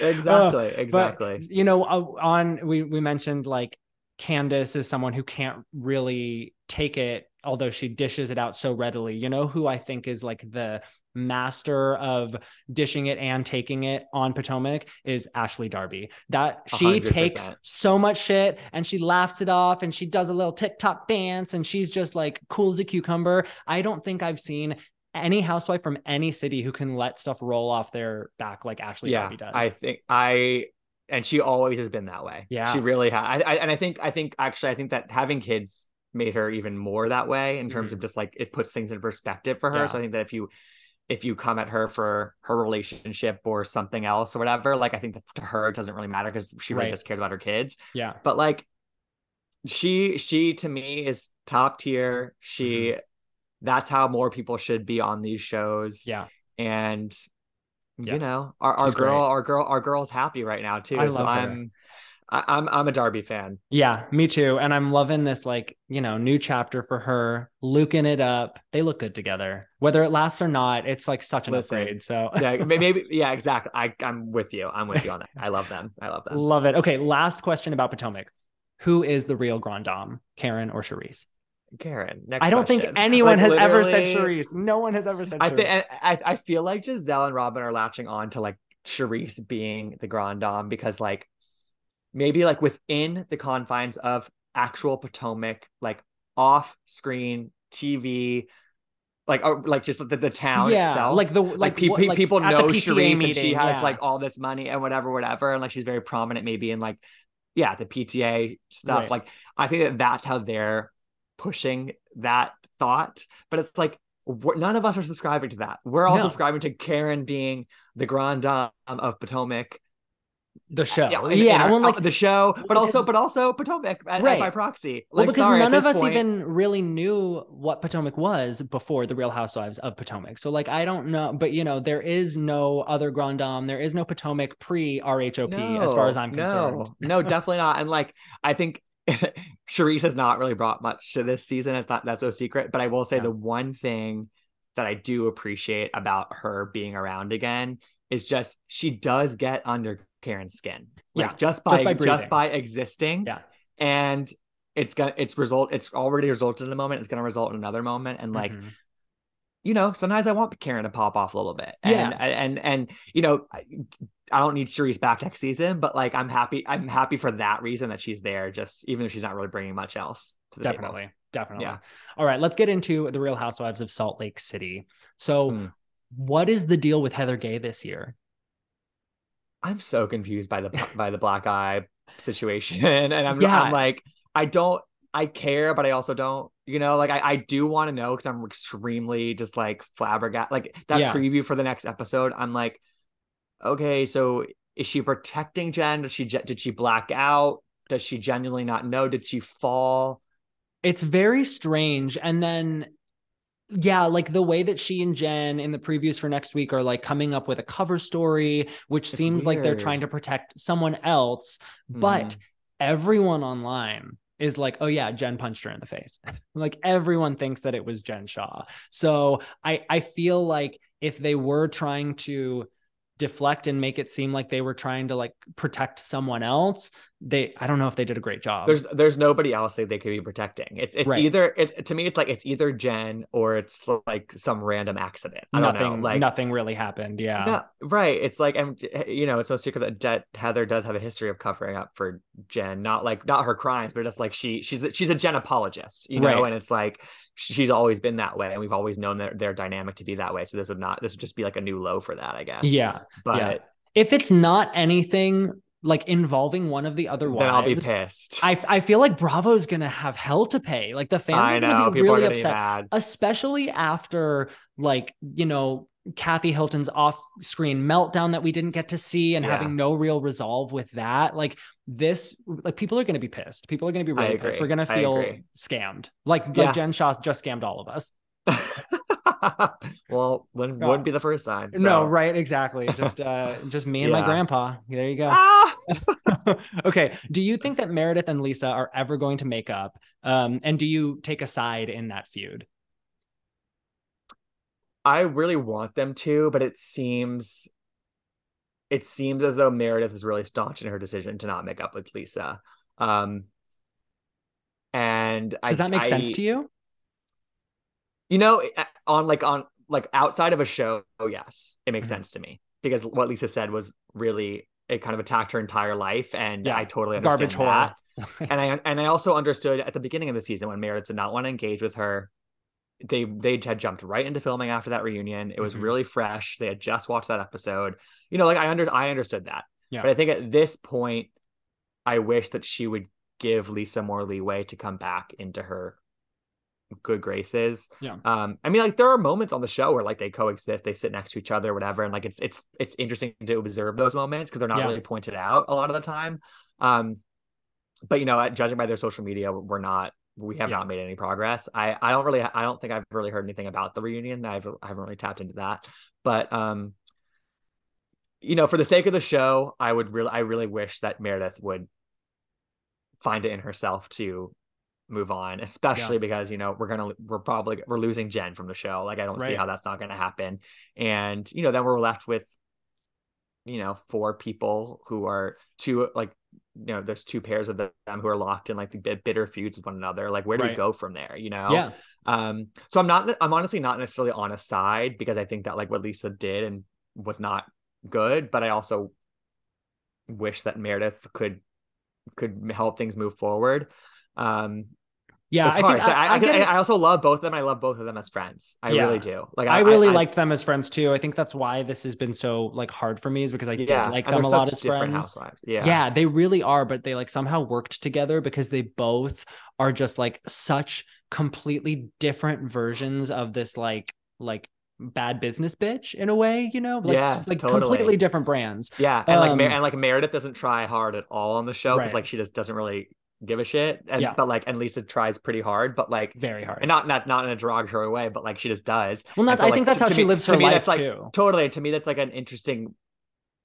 exactly uh, exactly but, you know uh, on we we mentioned like Candiace is someone who can't really take it although she dishes it out so readily. You know who I think is like the master of dishing it and taking it on Potomac is Ashley Darby. That she 100%. takes so much shit and she laughs it off and she does a little TikTok dance and she's just like cool as a cucumber. I don't think I've seen any housewife from any city who can let stuff roll off their back like Ashley yeah, Darby does. I think I and she always has been that way. Yeah, she really has. I, I, and I think I think actually I think that having kids made her even more that way in terms mm-hmm. of just like it puts things in perspective for her. Yeah. So I think that if you if you come at her for her relationship or something else or whatever, like I think that to her it doesn't really matter because she really right. just cares about her kids. Yeah. But like she she to me is top tier. She mm-hmm. that's how more people should be on these shows. Yeah. And yeah. you know, our, our girl, great. our girl, our girl's happy right now too. I so I'm I, I'm I'm a Darby fan. Yeah, me too. And I'm loving this like, you know, new chapter for her, luking it up. They look good together. Whether it lasts or not, it's like such an Listen, upgrade. So yeah, maybe yeah, exactly. I, I'm with you. I'm with you on that. I love them. I love them. Love it. Okay, last question about Potomac. Who is the real Grand Dame, Karen or Charrisse? Karen. Next I don't question. think anyone like, has ever said Charrisse. No one has ever said. I think I, I feel like Gizelle and Robyn are latching on to like Charrisse being the Grand Dame because like maybe like within the confines of actual Potomac, like off screen TV, like or like just the, the town yeah, itself. Like the like, like, pe- pe- like people know meeting, and she has yeah. like all this money and whatever, whatever, and like she's very prominent maybe in like yeah the PTA stuff. Right. Like I think that that's how they're pushing that thought, but it's like none of us are subscribing to that. We're all no. subscribing to Karen being the grand dame of Potomac the show. Yeah, in, yeah in our, like the show, but also but also Potomac uh, right. by proxy. Like, well, because sorry, none of us point... even really knew what Potomac was before the Real Housewives of Potomac. So like I don't know, but you know there is no other Grand Dame, there is no Potomac pre RHOP no, as far as I'm concerned. No, no, definitely not. And like I think Charrisse has not really brought much to this season. It's not that's no secret. But I will say yeah. the one thing that I do appreciate about her being around again is just she does get under Karen's skin. Like yeah. just by just by, just by existing. Yeah. And it's gonna it's result it's already resulted in a moment. It's gonna result in another moment. And like mm-hmm. you know, sometimes I want Karen to pop off a little bit. And, yeah. And and, and you know, I, I don't need Charrisse back next season, but like I'm happy. I'm happy for that reason that she's there. Just even if she's not really bringing much else to the definitely, table. definitely. Yeah. All right, let's get into the Real Housewives of Salt Lake City. So, mm. What is the deal with Heather Gay this year? I'm so confused by the by the black eye situation, and I'm yeah. I'm like I don't I care, but I also don't. You know, like I, I do want to know because I'm extremely just like flabbergasted. Like that yeah. preview for the next episode, I'm like, okay, so is she protecting Jen? Did she did she black out? Does she genuinely not know? Did she fall? It's very strange. And then yeah, like the way that she and Jen in the previews for next week are like coming up with a cover story, which it's seems weird. like they're trying to protect someone else, mm. but mm-hmm. everyone online is like, oh yeah, Jen punched her in the face. like everyone thinks that it was Jen Shah. So I I feel like if they were trying to deflect and make it seem like they were trying to like protect someone else they i don't know if they did a great job there's there's nobody else that they could be protecting it's it's right. either it to me it's like it's either jen or it's like some random accident I nothing like nothing really happened yeah no, right it's like and eh, you know it's no secret that heather does have a history of covering up for jen not like not her crimes but just like she she's she's a jen apologist you know right. and it's like she's always been that way and we've always known their, their dynamic to be that way so this would not this would just be like a new low for that i guess yeah but yeah. if it's not anything like involving one of the other wives, then I'll be pissed. I, I feel like Bravo is gonna have hell to pay. Like the fans I are gonna be really upset, especially after like you know Kathy Hilton's off-screen meltdown that we didn't get to see, and yeah. having no real resolve with that. Like this, like people are gonna be pissed. People are gonna be really pissed. We're gonna feel scammed. Like yeah. like Jen Shah just scammed all of us. well, wouldn't, wouldn't be the first time. So. No, right, exactly. Just uh just me and my grandpa. There you go. Ah! okay. Do you think that Meredith and Lisa are ever going to make up? Um, and do you take a side in that feud? I really want them to, but it seems it seems as though Meredith is really staunch in her decision to not make up with Lisa. Um and Does I, that make sense to you? You know, eh, on like on like outside of a show, oh yes, it makes Mhm. sense to me because what Lisa said was really it kind of attacked her entire life, and Yeah, I totally understand Garbage that. And I and I also understood at the beginning of the season when Meredith did not want to engage with her, they they had jumped right into filming after that reunion. It was Mhm. really fresh. They had just watched that episode. You know, like I under I understood that. Yeah. But I think at this point, I wish that she would give Lisa more leeway to come back into her good graces. Yeah. Um, I mean, like there are moments on the show where like they coexist, they sit next to each other, whatever, and like it's it's it's interesting to observe those moments because they're not Yeah. really pointed out a lot of the time. Um, but you know, judging by their social media, we're not we have Yeah. not made any progress. I I don't really I don't think I've really heard anything about the reunion. I've I haven't really tapped into that, but um, you know, for the sake of the show, I would really I really wish that Meredith would find it in herself to move on, especially because you know we're gonna we're probably we're losing Jen from the show. Like I don't see how that's not gonna happen, and you know then we're left with you know four people who are two like you know there's two pairs of them who are locked in like bit- bitter feuds with one another. Like where do Right. we go from there? You know? Yeah. Um, so I'm not, I'm honestly not necessarily on a side because I think that like what Lisa did and was not good, but I also wish that Meredith could could help things move forward. Um, Yeah. it's I hard. think So I, I, I I, also love both of them. I love both of them as friends. I Yeah. really do. Like I really liked them as friends too. I think that's why this has been so like hard for me is because I did like and them a lot as friends. housewives. Yeah, Yeah. they really are, but they like somehow worked together because they both are just like such completely different versions of this like like bad business bitch in a way, you know? Like Yes, like totally. completely different brands. yeah, and like Mer- Um, and like Meredith doesn't try hard at all on the show because Right. like she just doesn't really give a shit. And Yeah. but like and Lisa tries pretty hard, but like Very hard. and not not not in a derogatory way, but like she just does. well, that's, so, I like, think that's to- how to she me- lives her me, life like, too. Totally, to me, that's like an interesting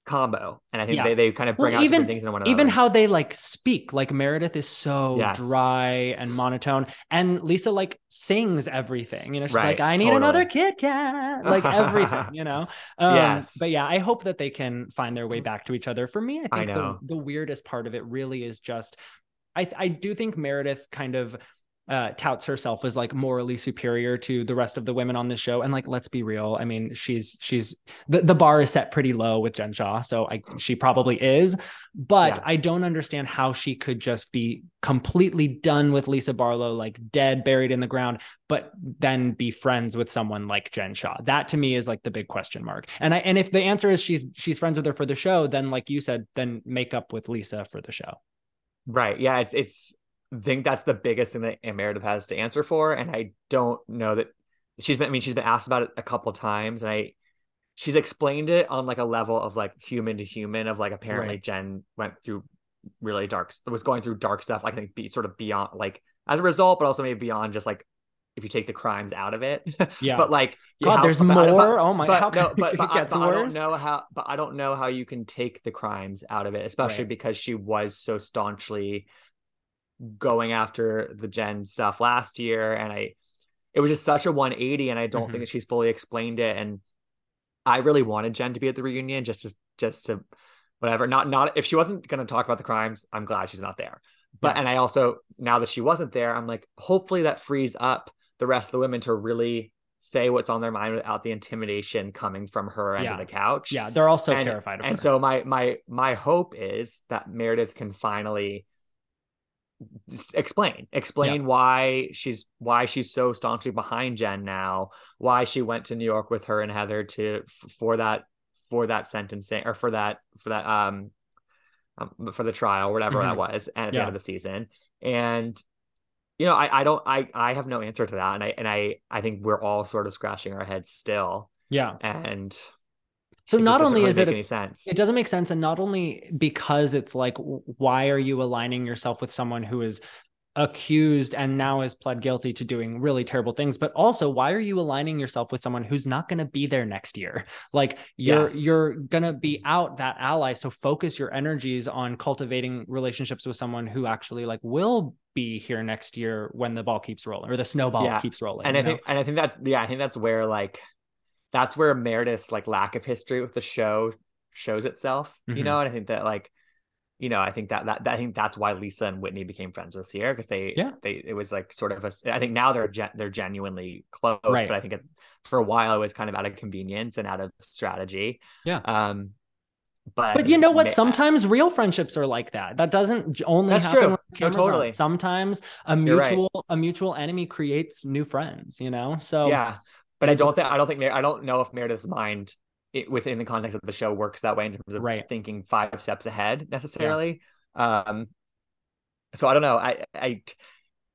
combo, and I think Yeah. they, they kind of bring Well, out even- different things in one another. even how they like speak like meredith is so Yes. dry and monotone and lisa like sings everything you know she's like i need totally. another kit kat like everything you know um, Yes. but yeah i hope that they can find their way back to each other for me i I think the, the weirdest part of it really is just i i do think meredith kind of uh, touts herself as like morally superior to the rest of the women on this show. And like, let's be real. I mean, she's she's the, the bar is set pretty low with Jen Shah, so I she probably is. But Yeah. I don't understand how she could just be completely done with Lisa Barlow, like dead, buried in the ground, but then be friends with someone like Jen Shah. That to me is like the big question mark. And I and if the answer is she's she's friends with her for the show, then like you said, then make up with Lisa for the show. Right, yeah, it's it's. I think that's the biggest thing that Meredith has to answer for, and I don't know that she's been. I mean, she's been asked about it a couple times, and I she's explained it on like a level of like human to human of like apparently Right. Jen went through really dark was going through dark stuff like I think be sort of beyond like as a result but also maybe beyond just like if you take the crimes out of it Yeah. but like God, how- there's but- but- more. oh my but how no but, but, it I, but I don't know how but I don't know how you can take the crimes out of it especially Right. because she was so staunchly going after the Jen stuff last year and I it was just such a 180 and I don't Mhm. think that she's fully explained it and I really wanted Jen to be at the reunion just to just to whatever not not if she wasn't going to talk about the crimes I'm glad she's not there but Yeah. and I also now that she wasn't there I'm like hopefully that frees up the rest of the women to really say what's on their mind without the intimidation coming from her end Yeah. of the couch. Yeah, they're all so and, terrified of and her. so my my my hope is that Meredith can finally explain explain why she's why she's so staunchly behind Jen now why she went to New York with her and Heather to for that for that sentencing or for that for that um, um for the trial whatever that was and at the end of the season. And you know I I don't I I have no answer to that and I and I I think we're all sort of scratching our heads still yeah. and So not only really is it any sense It doesn't make sense. And not only because it's like, why are you aligning yourself with someone who is accused and now has pled guilty to doing really terrible things but also why are you aligning yourself with someone who's not going to be there next year like you're Yes. you're going to be out that ally so focus your energies on cultivating relationships with someone who actually like will be here next year when the ball keeps rolling or the snowball Yeah. keeps rolling and I you know? think and I think that's yeah, I think that's where like that's where Meredith's like lack of history with the show shows itself. You Mhm. know, and I think that like you know, I think that, that that I think that's why Lisa and Whitney became friends this year because they Yeah. they it was like sort of a I think now they're gen, they're genuinely close, Right. but I think it, for a while it was kind of out of convenience and out of strategy. Yeah. Um, but But you know what? Sometimes real friendships are like that. That doesn't only That's happen true. No, are on. totally. Sometimes a You're right. mutual a mutual enemy creates new friends. You know, so yeah but i don't think i don't think Mer- i don't know if meredith's mind it, within the context of the show works that way in terms of Right. thinking five steps ahead necessarily um so i don't know i i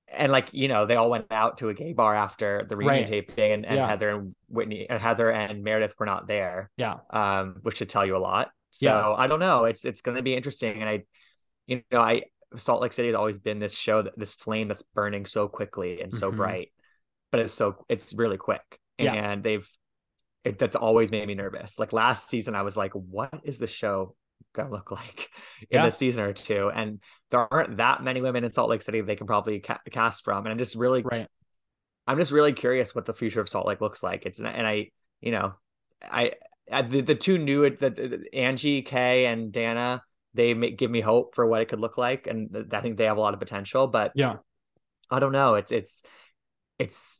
and like you know they all went out to a gay bar after the reunion Right. taping and, and Yeah. heather and whitney and heather and meredith were not there yeah, um which should tell you a lot so Yeah. i don't know it's it's going to be interesting and i you know i salt lake city has always been this show that this flame that's burning so quickly and so Mhm. bright but it's so it's really quick Yeah. and they've it, that's always made me nervous like last season i was like what is the show gonna look like in Yeah. this season or two and there aren't that many women in salt lake city they can probably ca- cast from and i'm just really right. I'm just really curious what the future of Salt Lake looks like. It's and I, you know, I, I the, the two new uh, the, the Angie K and Dana they make, give me hope for what it could look like, and I think they have a lot of potential. But Yeah, I don't know. It's it's it's.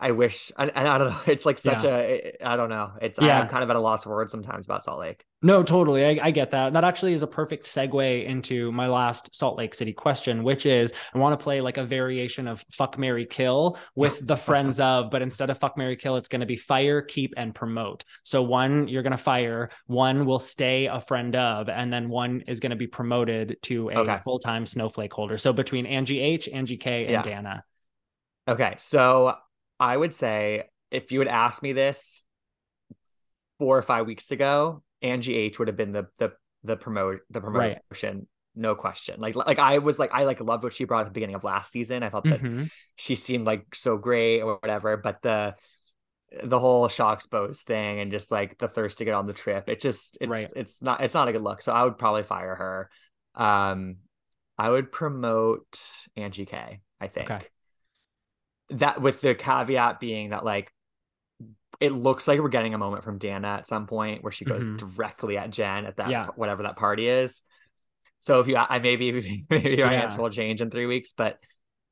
I wish and, and I don't know. It's like such a I don't know. It's Yeah. I'm kind of at a loss for words sometimes about Salt Lake. no, totally. I, I get that. That actually is a perfect segue into my last Salt Lake City question, which is I want to play like a variation of fuck Mary Kill with the friends of, but instead of fuck Mary Kill, it's going to be fire, keep, and promote. So one you're going to fire, one will stay a friend of, and then one is going to be promoted to a Okay. full time snowflake holder. So between Angie H, Angie K, and Yeah. Dana. Okay, so I would say if you had asked me this four or five weeks ago, Angie H would have been the the the promote the Right. promotion, no question. Like like I was like I like loved what she brought at the beginning of last season. I thought that Mhm. she seemed like so great or whatever, but the the whole Shah exposed thing and just like the thirst to get on the trip, it just it's Right. it's not it's not a good look. So I would probably fire her. Um, I would promote Angie K. I think Okay. That with the caveat being that like it looks like we're getting a moment from Dana at some point where she goes Mhm. directly at Jen at that Yeah. whatever that party is. So if you I maybe maybe my Yeah. answer will change in three weeks, but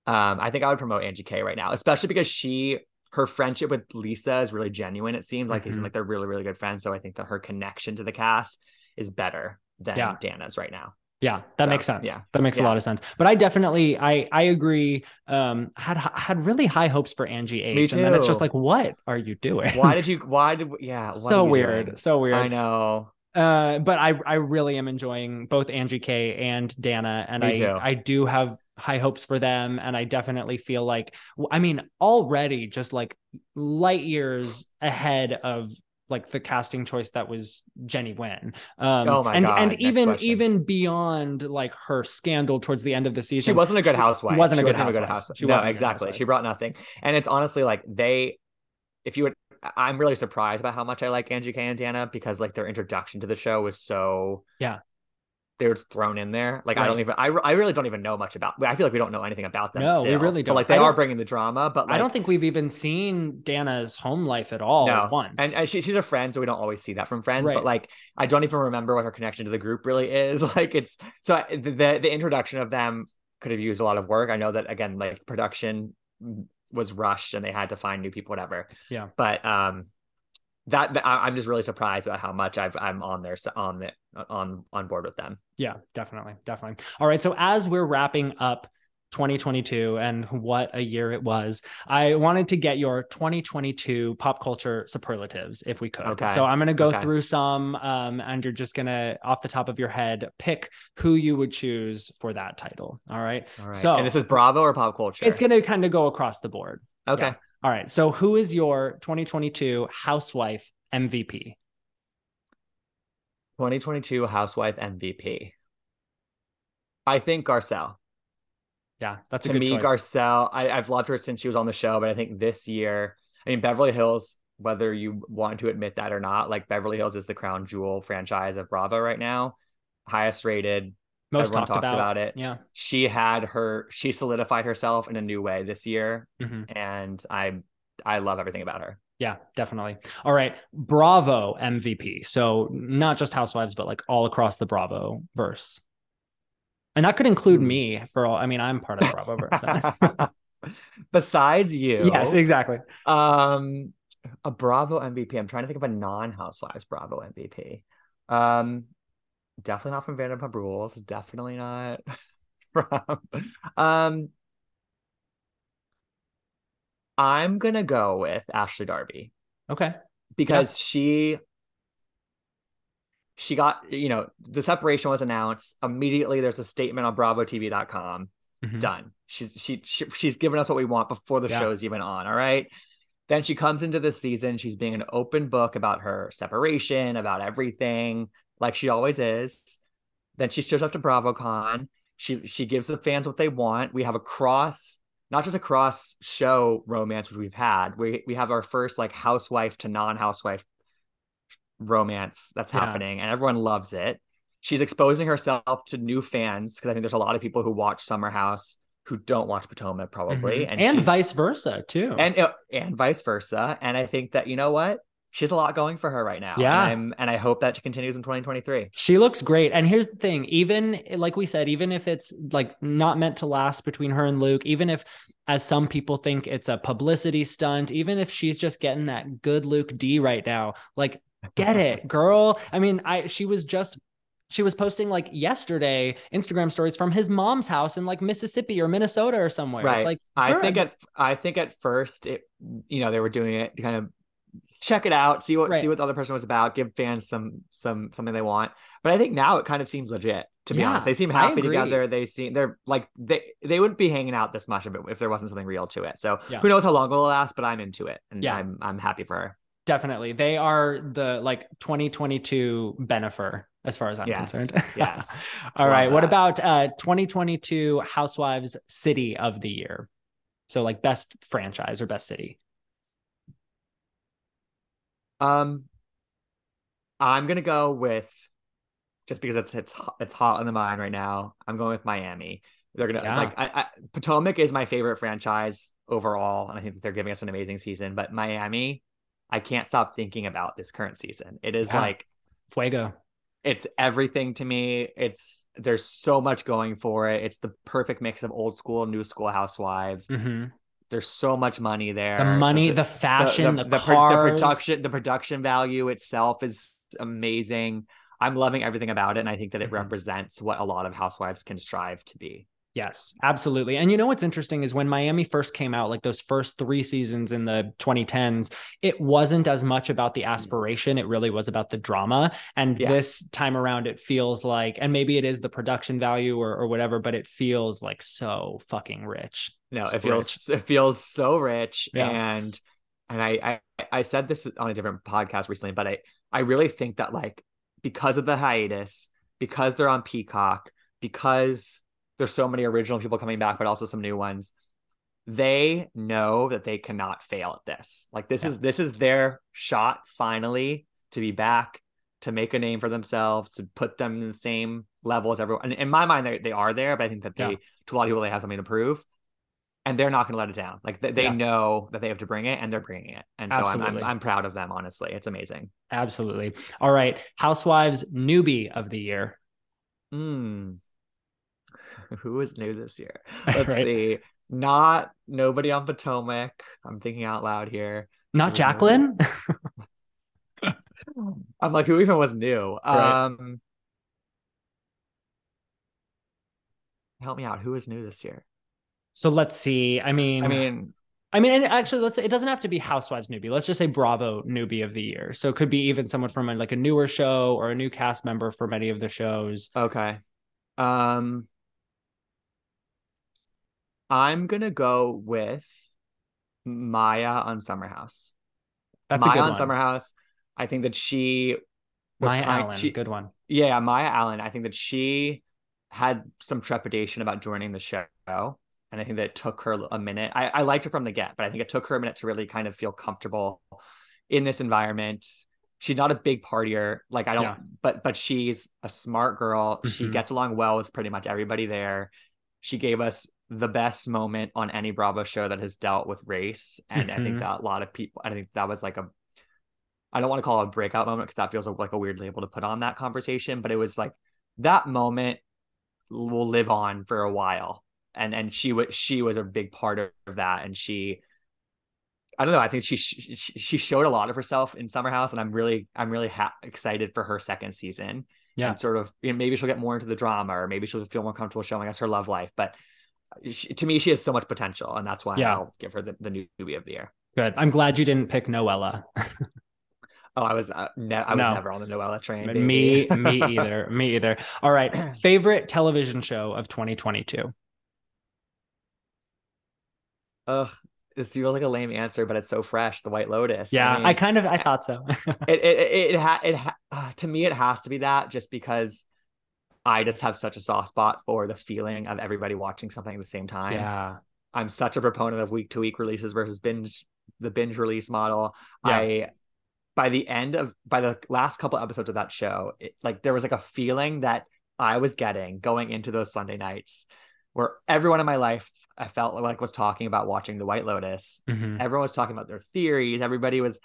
um I think I would promote Angie K right now, especially because she her friendship with Lisa is really genuine. It seems like they seem like they're really, really good friends. So I think that her connection to the cast is better than Yeah. Dana's right now. Yeah, that So, makes sense. yeah. That makes a lot of sense. But I definitely I I agree. Um had had really high hopes for Angie H. And then it's just like, what are you doing? Why did you why did yeah, so weird. doing? So weird. I know. Uh, but I I really am enjoying both Angie K and Dana, and Me I too. I do have high hopes for them, and I definitely feel like I mean already just like light years ahead of like the casting choice that was Jennie Nguyen. Um, Oh my and God, and even question. even beyond like her scandal towards the end of the season, She wasn't a good housewife. wasn't a good wasn't housewife. housewife. She no, wasn't a good exactly. She brought nothing. And it's honestly like they, if you would, I'm really surprised about how much I like Angie K and Dana because like their introduction to the show was so Yeah. They were just thrown in there. Like I don't even. I, I really don't even know much about. I feel like we don't know anything about them. No, we really don't. like they I are don't- bringing the drama. But like, I don't think we've even seen Dana's home life at all no. once. And, and she, she's a friend, so we don't always see that from friends. Right. But like, I don't even remember what her connection to the group really is. Like, it's so the the, introduction of them could have used a lot of work. I know that again, like production was rushed and they had to find new people, whatever. Yeah. But um, that, I'm just really surprised about how much I've I'm on there on the on on board with them. Yeah, definitely. Definitely. All right. So as we're wrapping up 2022 and what a year it was, I wanted to get your 2022 pop culture superlatives if we could. Okay. So I'm going to go Okay. through some um, and you're just going to, off the top of your head, pick who you would choose for that title. All right. All right. So- and this is Bravo or pop culture. It's going to kind of go across the board. okay. yeah. All right. So who is your 2022 housewife MVP? 2022 Housewife MVP. I think Garcelle. Yeah, that's a to me, choice. Garcelle, I, I've loved her since she was on the show, but I think this year, I mean, Beverly Hills, whether you want to admit that or not, like Beverly Hills is the crown jewel franchise of Bravo right now, highest rated. Most Everyone talks about it. Yeah. She had her, she solidified herself in a new way this year, Mhm. and I, I love everything about her. Yeah, definitely. All right. Bravo MVP. So not just Housewives, but like all across the Bravo verse. And that could include Hmm. me for all I mean, I'm part of the Bravo verse. Besides you, yes, exactly. Um, a Bravo MVP. I'm trying to think of a non-Housewives Bravo MVP. Um, definitely not from Vanderpump Rules. Definitely not from. Um, I'm gonna go with Ashley Darby Okay. because she she got you know the separation was announced immediately. There's a statement on BravoTV.com Mhm. done. She's she, she she's given us what we want before the Yeah. show's even on. All right. Then she comes into this season. She's being an open book about her separation, about everything, like she always is. Then she shows up to BravoCon. She she gives the fans what they want. We have a cross, not just a cross show romance, which we've had. We we have our first like housewife to non-housewife romance that's Yeah. happening, and everyone loves it. She's exposing herself to new fans because I think there's a lot of people who watch Summer House who don't watch Potomac probably, Mhm. and, And, vice versa too. and uh, and vice versa. And I think that you know what, she has a lot going for her right now. Yeah. and, I'm, and I hope that continues in 2023. She looks great. And here's the thing, even like we said, even if it's like not meant to last between her and Luke, even if as some people think it's a publicity stunt, even if she's just getting that good Luke D right now, like get it, girl. I mean, I she was just she was posting like yesterday Instagram stories from his mom's house in like Mississippi or Minnesota or somewhere. Right. It's like I think at I think at first it you know they were doing it kind of check it out, see what Right. see what the other person was about, give fans some some something they want. But I think now it kind of seems legit. To be Yeah, honest, they seem happy together. They seem they're like they they wouldn't be hanging out this much if, it if there wasn't something real to it. So Yeah. who knows how long it'll last? But I'm into it, and Yeah. I'm I'm happy for her. definitely they are the like 2022 Bennifer as far as I'm Yes, concerned. yes. All Love right. What about uh 2022 Housewives City of the Year? So like best franchise or best city. Um, I'm gonna go with just because it's it's it's hot in the mind right now. I'm going with Miami. They're gonna Yeah. like I, I Potomac is my favorite franchise overall, and I think that they're giving us an amazing season. But Miami, I can't stop thinking about this current season. It is Yeah. like Fuego. it's everything to me. It's there's so much going for it. It's the perfect mix of old school, new school housewives. Mhm. There's so much money there. The money, the, fashion, the, the, cars. the production the production value itself is amazing i'm loving everything about it and i think that it Mhm. represents what a lot of housewives can strive to be Yes, absolutely. And you know what's interesting is when Miami first came out, like those first three seasons in the 2010s, it wasn't as much about the mm. aspiration. It really was about the drama. And Yeah. this time around, it feels like, and maybe it is the production value or, or whatever, but it feels like so fucking rich. no it feels it feels so rich Yeah. and and I, I i said this on a different podcast recently but i i really think that like because of the hiatus because they're on peacock because there's so many original people coming back but also some new ones they know that they cannot fail at this like this Yeah. is this is their shot finally to be back to make a name for themselves to put them in the same level as everyone and in my mind they, they are there but i think that they Yeah. to a lot of people they have something to prove and they're not going to let it down like they, they Yeah. know that they have to bring it and they're bringing it and so I'm, I'm i'm proud of them honestly it's amazing Absolutely. All right. Housewives newbie of the year. mm. who is new this year let's Right. see not nobody on potomac i'm thinking out loud here Not Jacqueline. i'm like who even was new Right. um help me out who is new this year so let's see. I mean, i mean I mean, and actually, let's say it doesn't have to be Housewives newbie. Let's just say Bravo newbie of the year. So it could be even someone from a, like a newer show or a new cast member for many of the shows. Okay. Um I'm gonna go with Mya on Summer House. That's Mya a good on one. Summer House. I think that she was Mya kind- Allen, she- good one. yeah, Mya Allen. I think that she had some trepidation about joining the show. and I think that it took her a minute. I, I liked her from the get, but I think it took her a minute to really kind of feel comfortable in this environment. She's not a big partier, like I don't, Yeah. but but she's a smart girl. She Mhm. gets along well with pretty much everybody there. She gave us the best moment on any Bravo show that has dealt with race, and I Mhm. think that a lot of people. I think that was like a I don't want to call it a breakout moment because that feels like a weird label to put on that conversation, but it was like that moment will live on for a while. And and she was she was a big part of that, and she, I don't know, I think she she, she showed a lot of herself in Summer House, and I'm really I'm really ha- excited for her second season. Yeah. and sort of you know, maybe she'll get more into the drama, or maybe she'll feel more comfortable showing us her love life. But she, to me, she has so much potential, and that's why Yeah. I'll give her the, the newbie of the year. Good. I'm glad you didn't pick Noella. Oh, I was uh, ne- I was No. never on the Noella train. me, baby. me either. Me either. All right. Favorite television show of 2022. Ugh, this feels like a lame answer, but it's so fresh. The White Lotus. Yeah, mean, I kind of I thought so. it it it, it, ha- it ha- uh, to me it has to be that just because I just have such a soft spot for the feeling of everybody watching something at the same time. yeah. I'm such a proponent of week to week releases versus binge the binge release model. Yeah. I by the end of by the last couple episodes of that show, it, like there was like a feeling that I was getting going into those Sunday nights where everyone in my life I felt like was talking about watching The White Lotus. Mhm. Everyone was talking about their theories. Everybody was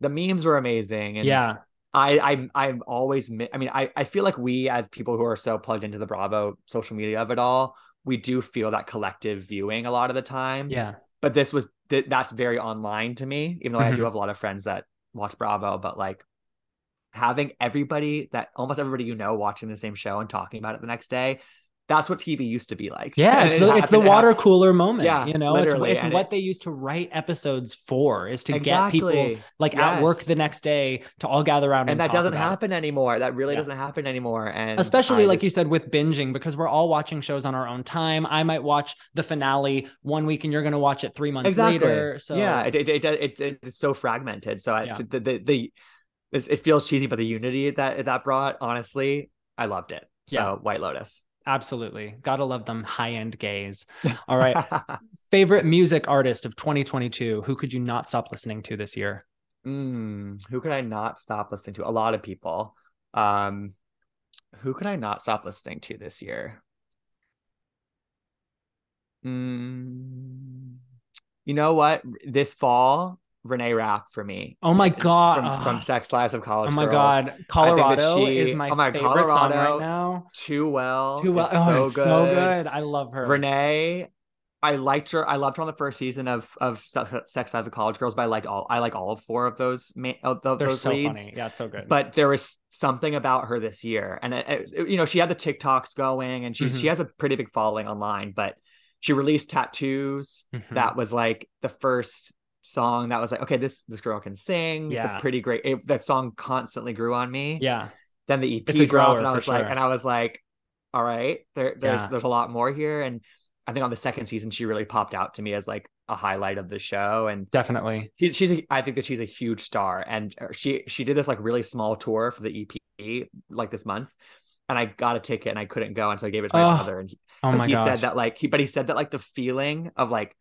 the memes were amazing and Yeah. I I'm I'm always mi- I mean I I feel like we as people who are so plugged into the Bravo social media of it all, we do feel that collective viewing a lot of the time. Yeah. But this was th- that's very online to me, even though I do Mhm. have a lot of friends that watch Bravo, but like having everybody that almost everybody you know watching the same show and talking about it the next day, that's what TV used to be like. Yeah, it's it the it's the it water cooler moment. Yeah, you know, it's it's what it- they used to write episodes for is to get people Exactly. like at work the next day to all gather around and, and that doesn't happen anymore. That really Yeah. doesn't happen anymore. And especially I like you said with binging because we're all watching shows on our own time i might watch the finale one week and you're going to watch it three months exactly. later so yeah, it it, it, it, it it's so fragmented. So I, the the, the it feels cheesy, but the unity that that brought, honestly, I loved it. So Yeah. White Lotus. Absolutely gotta love them high-end gays all right favorite music artist of 2022 who could you not stop listening to this year Mm, who could I not stop listening to? A lot of people. Um, who could I not stop listening to this year? Mm, you know what? This fall, Renee Rapp for me. oh my god from Ugh. Sex Lives of College Girls. oh my Girls. god colorado she- is my oh my favorite song Colorado right now Too well. too well oh so good. so good i love her Renee, I liked her. I loved her on the first season of of Sex Lives of College Girls, but I liked all. I like all four of those. Ma- of of they're those so leads. funny yeah it's so good But there was something about her this year, and it, it- you know, she had the TikToks going, and she Mhm. she has a pretty big following online. But she released tattoos. Mhm. That was like the first song that was like, okay, this this girl can sing. Yeah. It's a pretty great. It, that song constantly grew on me. yeah Then the EP dropped, grower and I was like, and I was like, all right, there there's Yeah. there's a lot more here, and I think on the second season she really popped out to me as like a highlight of the show, and definitely she's she's a, I think that she's a huge star, and uh, she she did this like really small tour for the EP like this month, and I got a ticket and I couldn't go, and so I gave it to my Oh, brother, and he, oh my he gosh said that like he but he said that like the feeling of like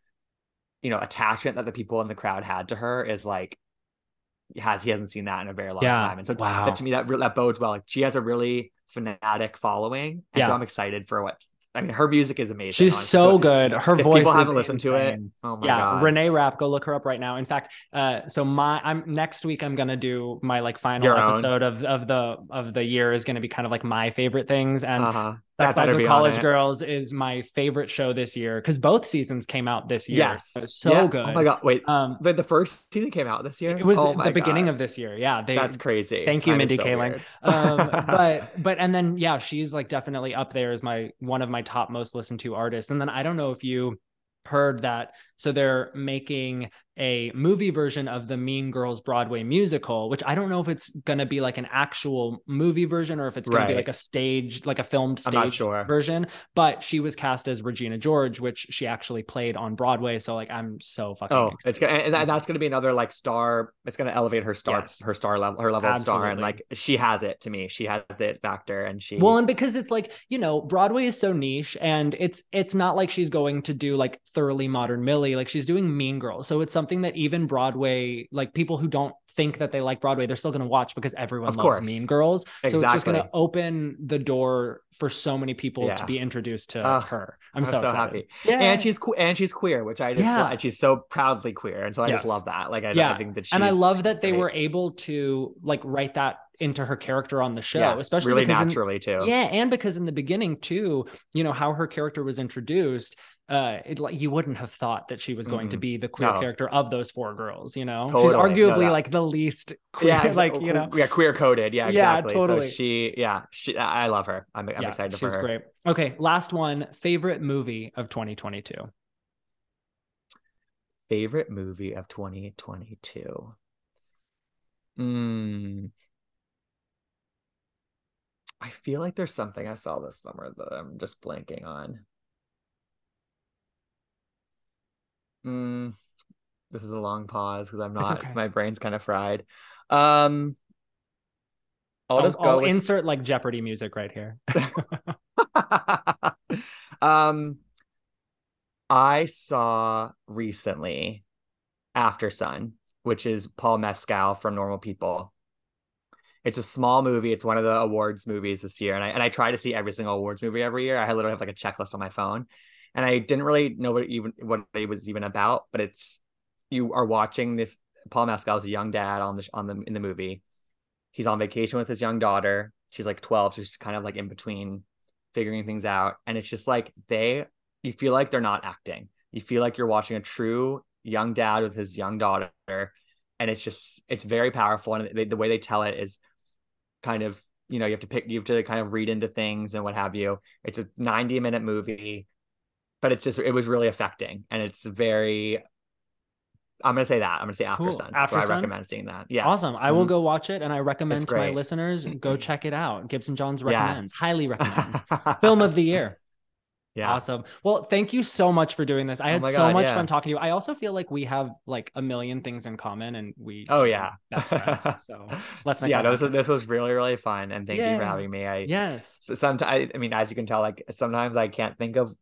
you know attachment that the people in the crowd had to her is like has he hasn't seen that in a very long Yeah. time, and so Wow. that to me that that bodes well. Like she has a really fanatic following, and so I'm excited for what. I mean, her music is amazing. She's honestly, so good. Her if voice People haven't listened to it, oh my yeah, god, Renee Rapp, go look her up right now. In fact, uh, so my I'm next week I'm gonna do my like final Your own. episode of of the of the year is gonna be kind of like my favorite things and uh-huh. Sex That Lives better of College. Girls is my favorite show this year because both seasons came out this year. Yes, So Yeah. good. Oh my god, wait, Um, the, the first season came out this year. it was oh the beginning God. of this year. Yeah, they That's crazy. Thank you, Mindy so Kaling. um but but and then yeah she's like definitely up there as my one of my top most listened to artists and then i don't know if you heard that so they're making a movie version of the Mean Girls Broadway musical, which I don't know if it's going to be like an actual movie version or if it's going Right. to be like a stage, like a filmed stage sure. version. But she was cast as Regina George, which she actually played on Broadway. So like, I'm so fucking Oh, excited. it's and so- that's gonna be another like star. It's gonna elevate her star, Yes. her star level, her level of star, and like she has it to me. She has the factor, and she. Well, and because it's like, you know, Broadway is so niche and it's it's not like she's going to do like thoroughly modern Millie, like she's doing Mean Girls. So it's something that even Broadway, like people who don't think that they like Broadway, they're still going to watch because everyone Of loves course. Mean Girls. So it's just going to open the door for so many people Yeah. to be introduced to Ugh, her. I'm, I'm so, so, happy. Yeah. And she's que- and she's queer, which I just Yeah. and she's so proudly queer, and so I Yes. just love that. Like I, Yeah. I think that she's and I love that they great. were able to like write that into her character on the show, yes, especially really because in- naturally too. Yeah, and because in the beginning too, you know how her character was introduced, uh, it like you wouldn't have thought that she was going to Mhm. be the queer No. character of those four girls. You know, she's Totally. No, arguably that- like the least queer, Yeah, like you know. yeah, queer coded. Yeah, Yeah, exactly. totally. So she, yeah, she, I love her. I'm, I'm yeah, excited for she's her. great. Okay, last one. Favorite movie of 2022. Favorite movie of 2022. Mm. I feel like there's something I saw this summer that I'm just blanking on. Mm. This is a long pause because I'm not. okay. My brain's kind of fried. Um. I'll, I'll, just go I'll with insert like Jeopardy music right here. um I saw recently Aftersun, which is Paul Mescal from Normal People. It's a small movie. It's one of the awards movies this year. And I and I try to see every single awards movie every year. I literally have like a checklist on my phone. And I didn't really know what even what it was even about, but it's you are watching this Paul Mescal is a young dad on the on the in the movie. He's on vacation with his young daughter. She's like 12, so she's kind of like in between figuring things out. And it's just like they, you feel like they're not acting. You feel like you're watching a true young dad with his young daughter. And it's just, it's very powerful. And they, the way they tell it is kind of, you know, you have to pick, you have to kind of read into things and what have you. It's a 90 minute movie, but it's just, it was really affecting. And it's very, I'm going to say that. I'm going to say After Cool. Sun. After so I Sun? recommend seeing that. Yeah. Awesome. I will mm-hmm. go watch it, and I recommend to my listeners go mm-hmm. check it out. Gibson Johns Yes. recommends, highly recommends. Film of the year. Yeah. Awesome. Well, thank you so much for doing this. I Oh had so God, much yeah. fun talking to you. I also feel like we have like a million things in common and we Oh yeah, best friends. So let's yeah. This was this was really really fun, and thank you for having me. I yes. sometimes I mean, as you can tell, like sometimes I can't think of.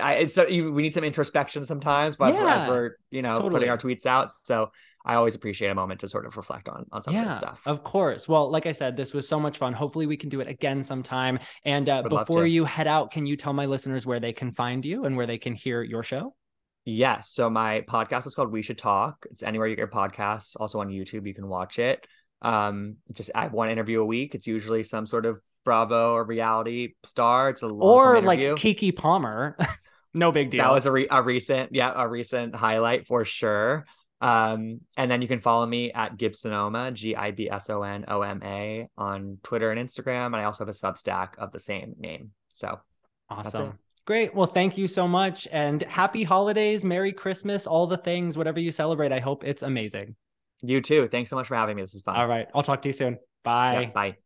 I it's so we need some introspection sometimes, but Yeah, as we're you know totally. putting our tweets out, so I always appreciate a moment to sort of reflect on on some of Yeah, this stuff. of course. Well, like I said, this was so much fun. Hopefully, we can do it again sometime. And uh, before you head out, can you tell my listeners where they can find you and where they can hear your show? Yes. So my podcast is called We Should Talk. It's anywhere you get podcasts. Also on YouTube, you can watch it. Um, just I have one interview a week. It's usually some sort of Bravo or reality star. It's a Or form like interview. Keke Palmer. no big deal. That was a, re- a recent, yeah, a recent highlight for sure. Um, and then you can follow me at Gibsonoma, G I B S O N O M A, on Twitter and Instagram. And I also have a Substack of the same name. So Awesome. Great. Well, thank you so much. And happy holidays, Merry Christmas, all the things, whatever you celebrate. I hope it's amazing. you too. Thanks so much for having me. This is fun. All right. I'll talk to you soon. Bye. Yeah, bye.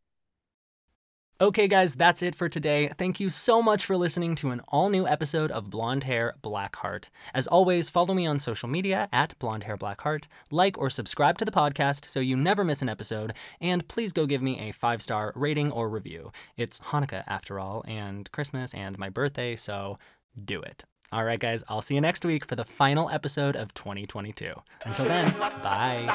Okay, guys, that's it for today. Thank you so much for listening to an all new episode of Blonde Hair Black Heart. As always, follow me on social media at Blonde Hair Black Heart, like or subscribe to the podcast so you never miss an episode, and please go give me a five star rating or review. It's Hanukkah after all, and Christmas and my birthday, so do it. All right, guys, I'll see you next week for the final episode of 2022. Until then, bye.